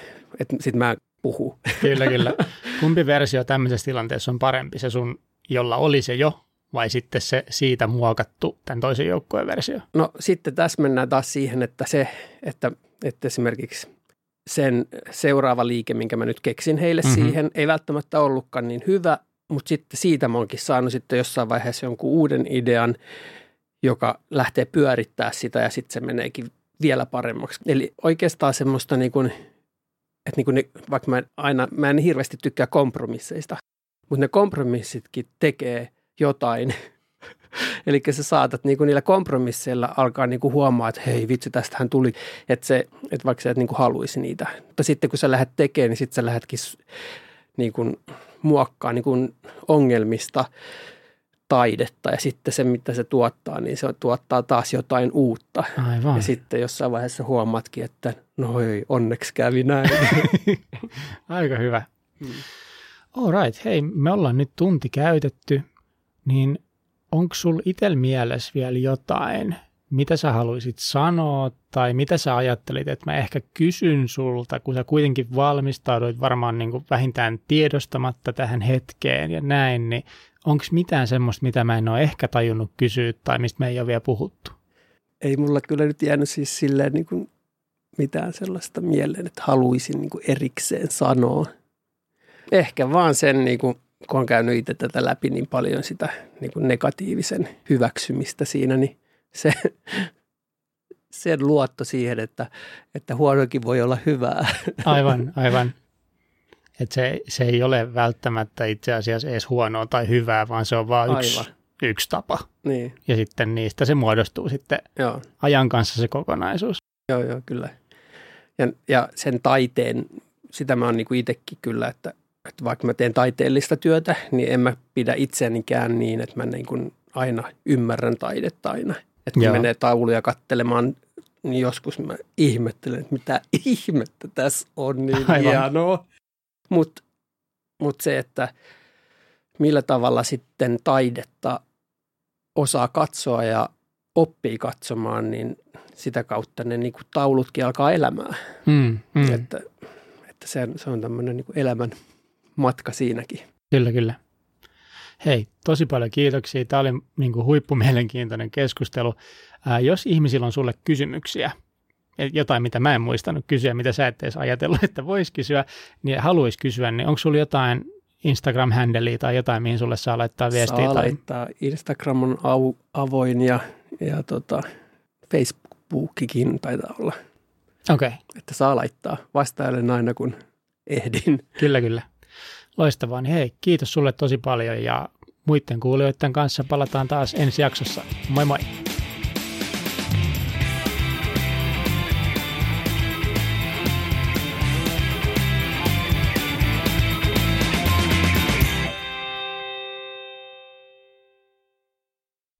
Sitten mä puhu. Kyllä, kyllä. Kumpi versio tämmöisessä tilanteessa on parempi? Se sun, jolla oli se jo, vai sitten se siitä muokattu tämän toisen joukkueen versio? No sitten tässä mennään taas siihen, että se, että, että esimerkiksi sen seuraava liike, minkä mä nyt keksin heille mm-hmm. siihen, ei välttämättä ollutkaan niin hyvä, mutta sitten siitä mä oonkin saanut sitten jossain vaiheessa jonkun uuden idean, joka lähtee pyörittää sitä ja sitten se meneekin vielä paremmaksi. Eli oikeastaan semmoista niin kuin, että niin kuin ne, vaikka mä aina, mä en hirveästi tykkää kompromisseista, mutta ne kompromissitkin tekee jotain. Eli sä saatat niin kuin niillä kompromisseilla alkaa niin kuin huomaa, että hei vitsi, tästähän tuli, että, se, että vaikka sä et niin kuin haluaisi niitä. Mutta sitten kun sä lähdet tekemään, niin sitten sä lähdetkin niin kuin muokkaa niin kuin ongelmista taidetta ja sitten se, mitä se tuottaa, niin se tuottaa taas jotain uutta. Aivan. Ja sitten jossain vaiheessa huomaatkin, että no ei, onneksi kävi näin. Aika hyvä. Hmm. All right, hei, me ollaan nyt tunti käytetty, niin onko sul itsellä mielessä vielä jotain, mitä sä haluaisit sanoa tai mitä sä ajattelit, että mä ehkä kysyn sulta, kun sä kuitenkin valmistauduit varmaan niin kuin vähintään tiedostamatta tähän hetkeen ja näin, niin onko mitään semmoista, mitä mä en ole ehkä tajunnut kysyä tai mistä me ei ole vielä puhuttu? Ei mulla kyllä nyt jäänyt siis silleen niin kuin mitään sellaista mieleen, että haluaisin niin kuin erikseen sanoa. Ehkä vaan sen, niin kuin, kun on käynyt itse tätä läpi niin paljon sitä niin kuin negatiivisen hyväksymistä siinä, niin se, sen luotto siihen, että, että huonokin voi olla hyvää. Aivan, aivan. Että se, se ei ole välttämättä itse asiassa edes huonoa tai hyvää, vaan se on vain yksi, yksi tapa. Niin. Ja sitten niistä se muodostuu sitten joo. ajan kanssa se kokonaisuus. Joo, joo, kyllä. Ja, ja sen taiteen, sitä mä oon niinku itsekin kyllä, että, että vaikka mä teen taiteellista työtä, niin en mä pidä itseänikään niin, että mä niin aina ymmärrän taidetta aina. Että kun Joo. menee tauluja kattelemaan, niin joskus mä ihmettelen, että mitä ihmettä tässä on niin Aivan. hienoa. Mutta mut se, että millä tavalla sitten taidetta osaa katsoa ja oppii katsomaan, niin sitä kautta ne niin kuin taulutkin alkaa elämään. Mm, mm. Että, että se, se on tämmöinen niin elämän matka siinäkin. Kyllä, kyllä. Hei, tosi paljon kiitoksia. Tämä oli niin kuin huippumielenkiintoinen keskustelu. Ää, jos ihmisillä on sulle kysymyksiä, jotain, mitä mä en muistanut kysyä, mitä sä et edes ajatellut, että vois kysyä, niin haluaisi kysyä, niin onko sulla jotain instagram handlea tai jotain, mihin sulle saa laittaa viestiä? Saa tai... laittaa. Instagram on au, avoin ja, ja tota, Facebookikin taitaa olla. Okei. Okay. Että saa laittaa. Vastailen aina, kun ehdin. Kyllä, kyllä. Loistavaa. Niin hei, kiitos sulle tosi paljon ja muiden kuulijoiden kanssa palataan taas ensi jaksossa. Moi moi!